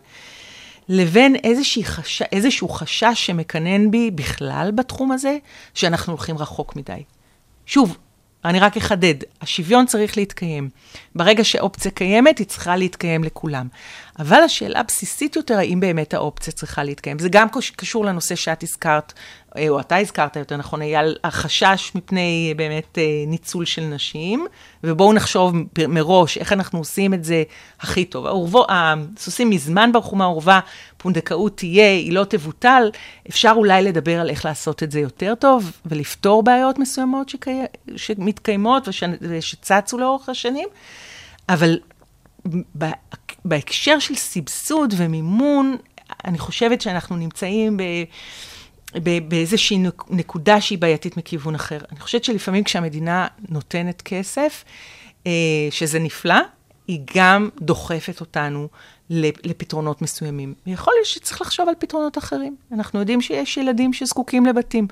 לבין חש... איזשהו חשש שמקנן בי בכלל בתחום הזה, שאנחנו הולכים רחוק מדי. שוב, אני רק אחדד, השוויון צריך להתקיים. ברגע שאופציה קיימת, היא צריכה להתקיים לכולם. אבל השאלה הבסיסית יותר, האם באמת האופציה צריכה להתקיים. זה גם קשור לנושא שאת הזכרת, אה, או אתה הזכרת יותר נכון, אייל, החשש מפני אה, באמת אה, ניצול של נשים, ובואו נחשוב מראש איך אנחנו עושים את זה הכי טוב. הסוסים מזמן ברחו מהאורווה, פונדקאות תהיה, היא לא תבוטל, אפשר אולי לדבר על איך לעשות את זה יותר טוב, ולפתור בעיות מסוימות שקי... שמתקיימות וש... ושצצו לאורך השנים, אבל ב- בהקשר של סבסוד ומימון, אני חושבת שאנחנו נמצאים ב... באיזושהי נק- נקודה שהיא בעייתית מכיוון אחר. אני חושבת שלפעמים כשהמדינה נותנת כסף, אה, שזה נפלא, היא גם דוחפת אותנו לפתרונות מסוימים. יכול להיות שצריך לחשוב על פתרונות אחרים. אנחנו יודעים שיש ילדים שזקוקים לבתים.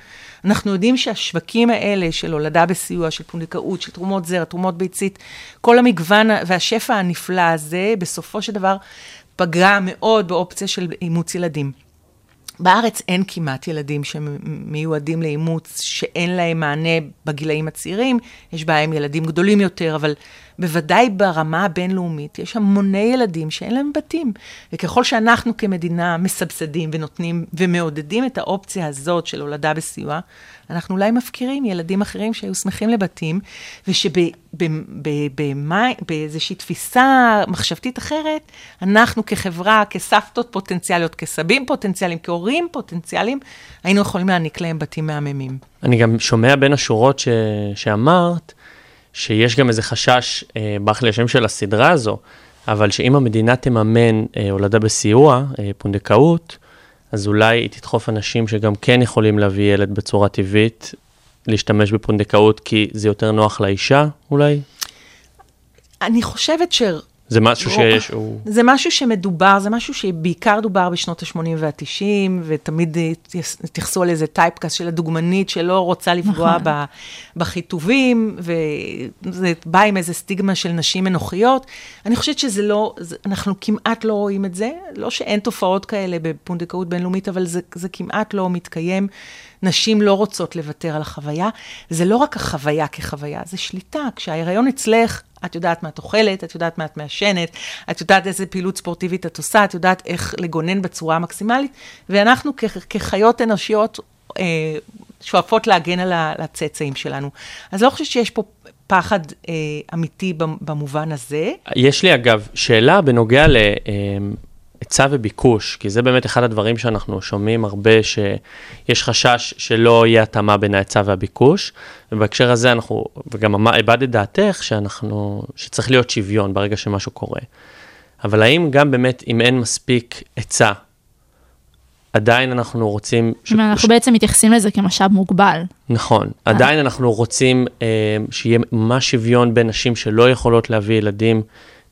אנחנו יודעים שהשווקים האלה של הולדה בסיוע, של פונדקאות, של תרומות זרע, תרומות ביצית, כל המגוון והשפע הנפלא הזה, בסופו של דבר פגע מאוד באופציה של אימוץ ילדים. בארץ אין כמעט ילדים שמיועדים לאימוץ, שאין להם מענה בגילאים הצעירים, יש בעיה עם ילדים גדולים יותר, אבל בוודאי ברמה הבינלאומית יש המוני ילדים שאין להם בתים. וככל שאנחנו כמדינה מסבסדים ונותנים ומעודדים את האופציה הזאת של הולדה בסיוע, אנחנו אולי מפקירים ילדים אחרים שהיו שמחים לבתים, ושבאיזושהי תפיסה מחשבתית אחרת, אנחנו כחברה, כסבתות פוטנציאליות, כסבים פוטנציאליים, כהורים פוטנציאליים, היינו יכולים להעניק להם בתים מהממים. אני גם שומע בין השורות ש... שאמרת, שיש גם איזה חשש, אה, ברח לי השם של הסדרה הזו, אבל שאם המדינה תממן אה, הולדה בסיוע, אה, פונדקאות, אז אולי היא תדחוף אנשים שגם כן יכולים להביא ילד בצורה טבעית, להשתמש בפונדקאות כי זה יותר נוח לאישה, אולי? אני חושבת ש... זה משהו שיש, הוא... זה משהו שמדובר, זה משהו שבעיקר דובר בשנות ה-80 וה-90, ותמיד התייחסו על איזה טייפקאסט של הדוגמנית שלא רוצה לפגוע נכון. בחיטובים, וזה בא עם איזה סטיגמה של נשים אנוכיות. אני חושבת שזה לא, אנחנו כמעט לא רואים את זה, לא שאין תופעות כאלה בפונדקאות בינלאומית, אבל זה, זה כמעט לא מתקיים. נשים לא רוצות לוותר על החוויה. זה לא רק החוויה כחוויה, זה שליטה. כשההיריון אצלך, את יודעת מה את אוכלת, את יודעת מה את מעשנת, את יודעת איזה פעילות ספורטיבית את עושה, את יודעת איך לגונן בצורה המקסימלית, ואנחנו כחיות אנושיות אה, שואפות להגן על הצאצאים שלנו. אז לא חושבת שיש פה פחד אה, אמיתי במובן הזה. יש לי אגב שאלה בנוגע ל... אה, היצע וביקוש, כי זה באמת אחד הדברים שאנחנו שומעים הרבה, שיש חשש שלא יהיה התאמה בין ההיצע והביקוש, ובהקשר הזה אנחנו, וגם הבעת דעתך, שאנחנו, שצריך להיות שוויון ברגע שמשהו קורה. אבל האם גם באמת, אם אין מספיק היצע, עדיין אנחנו רוצים... ש... אנחנו ש... בעצם מתייחסים לזה כמשאב מוגבל. נכון, עדיין אנחנו רוצים אה, שיהיה ממש שוויון בין נשים שלא יכולות להביא ילדים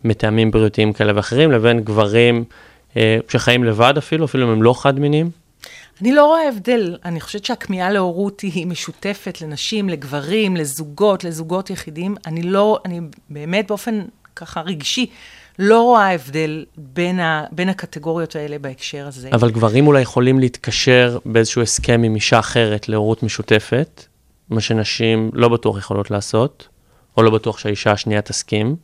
מטעמים בריאותיים כאלה ואחרים, לבין גברים אה, שחיים לבד אפילו, אפילו אם הם לא חד-מיניים? אני לא רואה הבדל. אני חושבת שהכמיהה להורות היא משותפת לנשים, לגברים, לזוגות, לזוגות יחידים. אני לא, אני באמת באופן ככה רגשי, לא רואה הבדל בין, ה, בין הקטגוריות האלה בהקשר הזה. אבל גברים אולי יכולים להתקשר באיזשהו הסכם עם אישה אחרת להורות משותפת, מה שנשים לא בטוח יכולות לעשות, או לא בטוח שהאישה השנייה תסכים.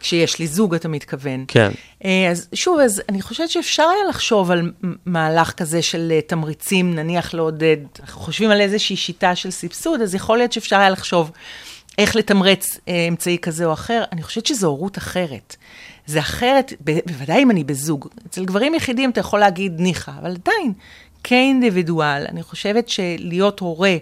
כשיש לי זוג, אתה מתכוון. כן. אה, אז שוב, אז אני חושבת שאפשר היה לחשוב על מהלך כזה של אה, תמריצים, נניח לעודד, אנחנו חושבים על איזושהי שיטה של סבסוד, אז יכול להיות שאפשר היה לחשוב איך לתמרץ אה, אמצעי כזה או אחר. אני חושבת שזו הורות אחרת. זה אחרת, בוודאי אם אני בזוג. אצל גברים יחידים אתה יכול להגיד ניחא, אבל עדיין, כאינדיבידואל, אני חושבת שלהיות הורה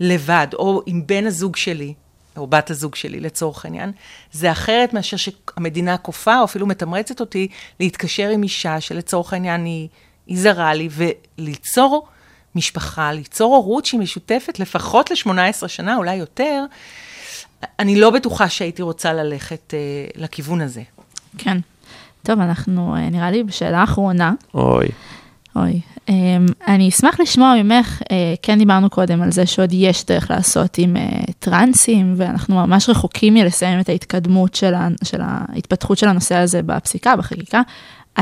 לבד, או עם בן הזוג שלי, או בת הזוג שלי לצורך העניין, זה אחרת מאשר שהמדינה כופה או אפילו מתמרצת אותי להתקשר עם אישה שלצורך העניין היא, היא זרה לי, וליצור משפחה, ליצור הורות שהיא משותפת לפחות ל-18 שנה, אולי יותר, אני לא בטוחה שהייתי רוצה ללכת אה, לכיוון הזה. כן. טוב, אנחנו אה, נראה לי בשאלה האחרונה. אוי. אוי. Um, אני אשמח לשמוע ממך, uh, כן דיברנו קודם על זה שעוד יש דרך לעשות עם uh, טרנסים, ואנחנו ממש רחוקים מלסיים את ההתקדמות של, ה, של ההתפתחות של הנושא הזה בפסיקה, בחקיקה.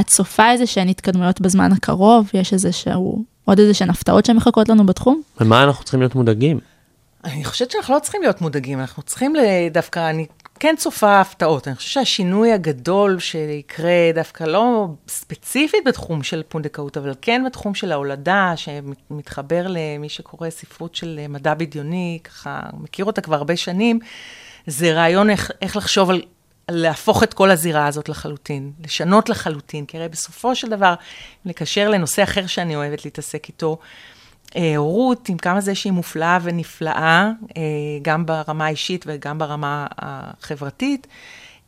את צופה איזה שהן התקדמויות בזמן הקרוב? יש איזה שהוא, עוד איזה שהן הפתעות שמחכות לנו בתחום? ומה אנחנו צריכים להיות מודאגים? אני חושבת שאנחנו לא צריכים להיות מודאגים, אנחנו צריכים דווקא, אני כן צופה הפתעות. אני חושבת שהשינוי הגדול שיקרה דווקא לא ספציפית בתחום של פונדקאות, אבל כן בתחום של ההולדה, שמתחבר למי שקורא ספרות של מדע בדיוני, ככה מכיר אותה כבר הרבה שנים, זה רעיון איך, איך לחשוב על, להפוך את כל הזירה הזאת לחלוטין, לשנות לחלוטין, כי הרי בסופו של דבר, לקשר לנושא אחר שאני אוהבת להתעסק איתו, אה, הורות, עם כמה זה שהיא מופלאה ונפלאה, אה, גם ברמה האישית וגם ברמה החברתית.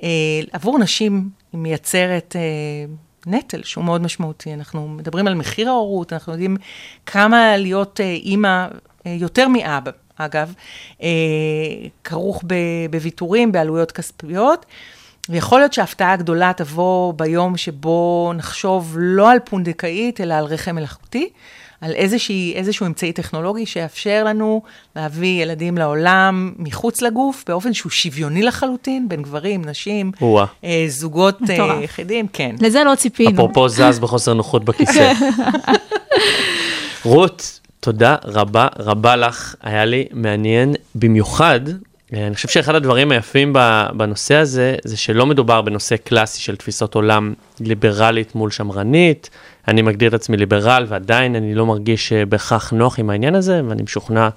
אה, עבור נשים היא מייצרת נטל שהוא מאוד משמעותי. אנחנו מדברים על מחיר ההורות, אנחנו יודעים כמה להיות אימא יותר מאבא, אגב, כרוך בוויתורים, בעלויות כספיות. ויכול להיות שההפתעה הגדולה תבוא ביום שבו נחשוב לא על פונדקאית, אלא על רחם מלאכותי, על איזושהי, איזשהו אמצעי טכנולוגי שיאפשר לנו להביא ילדים לעולם מחוץ לגוף, באופן שהוא שוויוני לחלוטין, בין גברים, נשים. אה, זוגות אה. יחידים, כן. לזה לא ציפינו. אפרופו זז בחוסר נוחות בכיסא. רות, תודה רבה רבה לך, היה לי מעניין במיוחד. אה, אני חושב שאחד הדברים היפים בנושא הזה, זה שלא מדובר בנושא קלאסי של תפיסות עולם ליברלית מול שמרנית. אני מגדיר את עצמי ליברל ועדיין אני לא מרגיש אה, בהכרח נוח עם העניין הזה, ואני משוכנע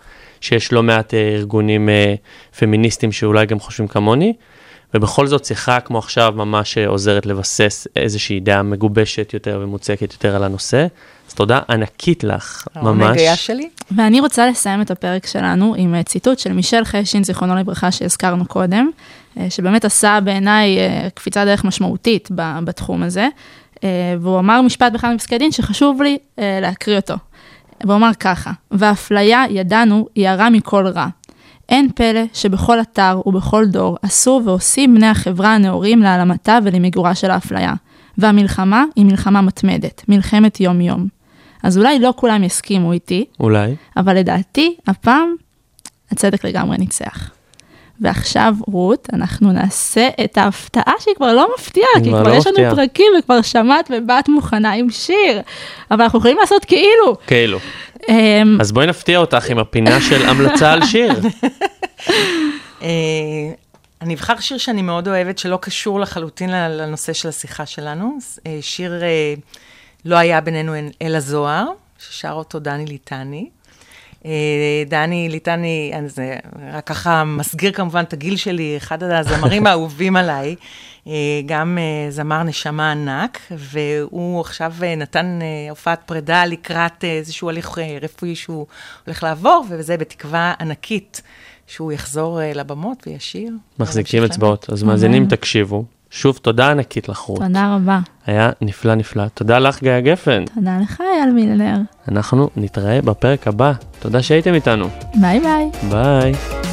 שיש לא מעט אה, ארגונים אה, פמיניסטיים שאולי גם חושבים כמוני. ובכל זאת שיחה כמו עכשיו ממש עוזרת לבסס איזושהי דעה מגובשת יותר ומוצקת יותר על הנושא. אז תודה ענקית לך, ממש. היה שלי. ואני רוצה לסיים את הפרק שלנו עם ציטוט של מישל חשין, זיכרונו לברכה, שהזכרנו קודם, שבאמת עשה בעיניי קפיצה דרך משמעותית בתחום הזה, והוא אמר משפט באחד מפסקי דין שחשוב לי אה, להקריא אותו. והוא אמר ככה, ואפליה ידענו היא הרע מכל רע. אין פלא שבכל אתר ובכל דור עשו ועושים בני החברה הנאורים להעלמתה ולמיגורה של האפליה. והמלחמה היא מלחמה מתמדת, מלחמת יום-יום. אז אולי לא כולם יסכימו איתי, אולי. אבל לדעתי, הפעם הצדק לגמרי ניצח. ועכשיו, רות, אנחנו נעשה את ההפתעה שהיא כבר לא מפתיעה, כי כבר לא יש לנו מפתיעה. פרקים וכבר שמעת ובאת מוכנה עם שיר, אבל אנחנו יכולים לעשות כאילו. כאילו. אמ, אז בואי נפתיע אותך עם הפינה של המלצה על שיר. אה, אני אבחר שיר שאני מאוד אוהבת, שלא קשור לחלוטין לנושא של השיחה שלנו. אה, שיר אה, לא היה בינינו אלא זוהר, ששר אותו דני ליטני. אה, דני ליטני, זה רק ככה מסגיר כמובן את הגיל שלי, אחד הזמרים האהובים עליי, אה, גם אה, זמר נשמה ענק, והוא עכשיו נתן הופעת פרידה לקראת איזשהו הליך רפואי שהוא הולך לעבור, וזה בתקווה ענקית שהוא יחזור לבמות וישיר. מחזיקים אצבעות, אז מאזינים תקשיבו. שוב, תודה ענקית לך, רות. תודה רבה. היה נפלא נפלא. תודה לך, גיא גפן. תודה לך, אייל מילנר. אנחנו נתראה בפרק הבא. תודה שהייתם איתנו. ביי ביי. ביי.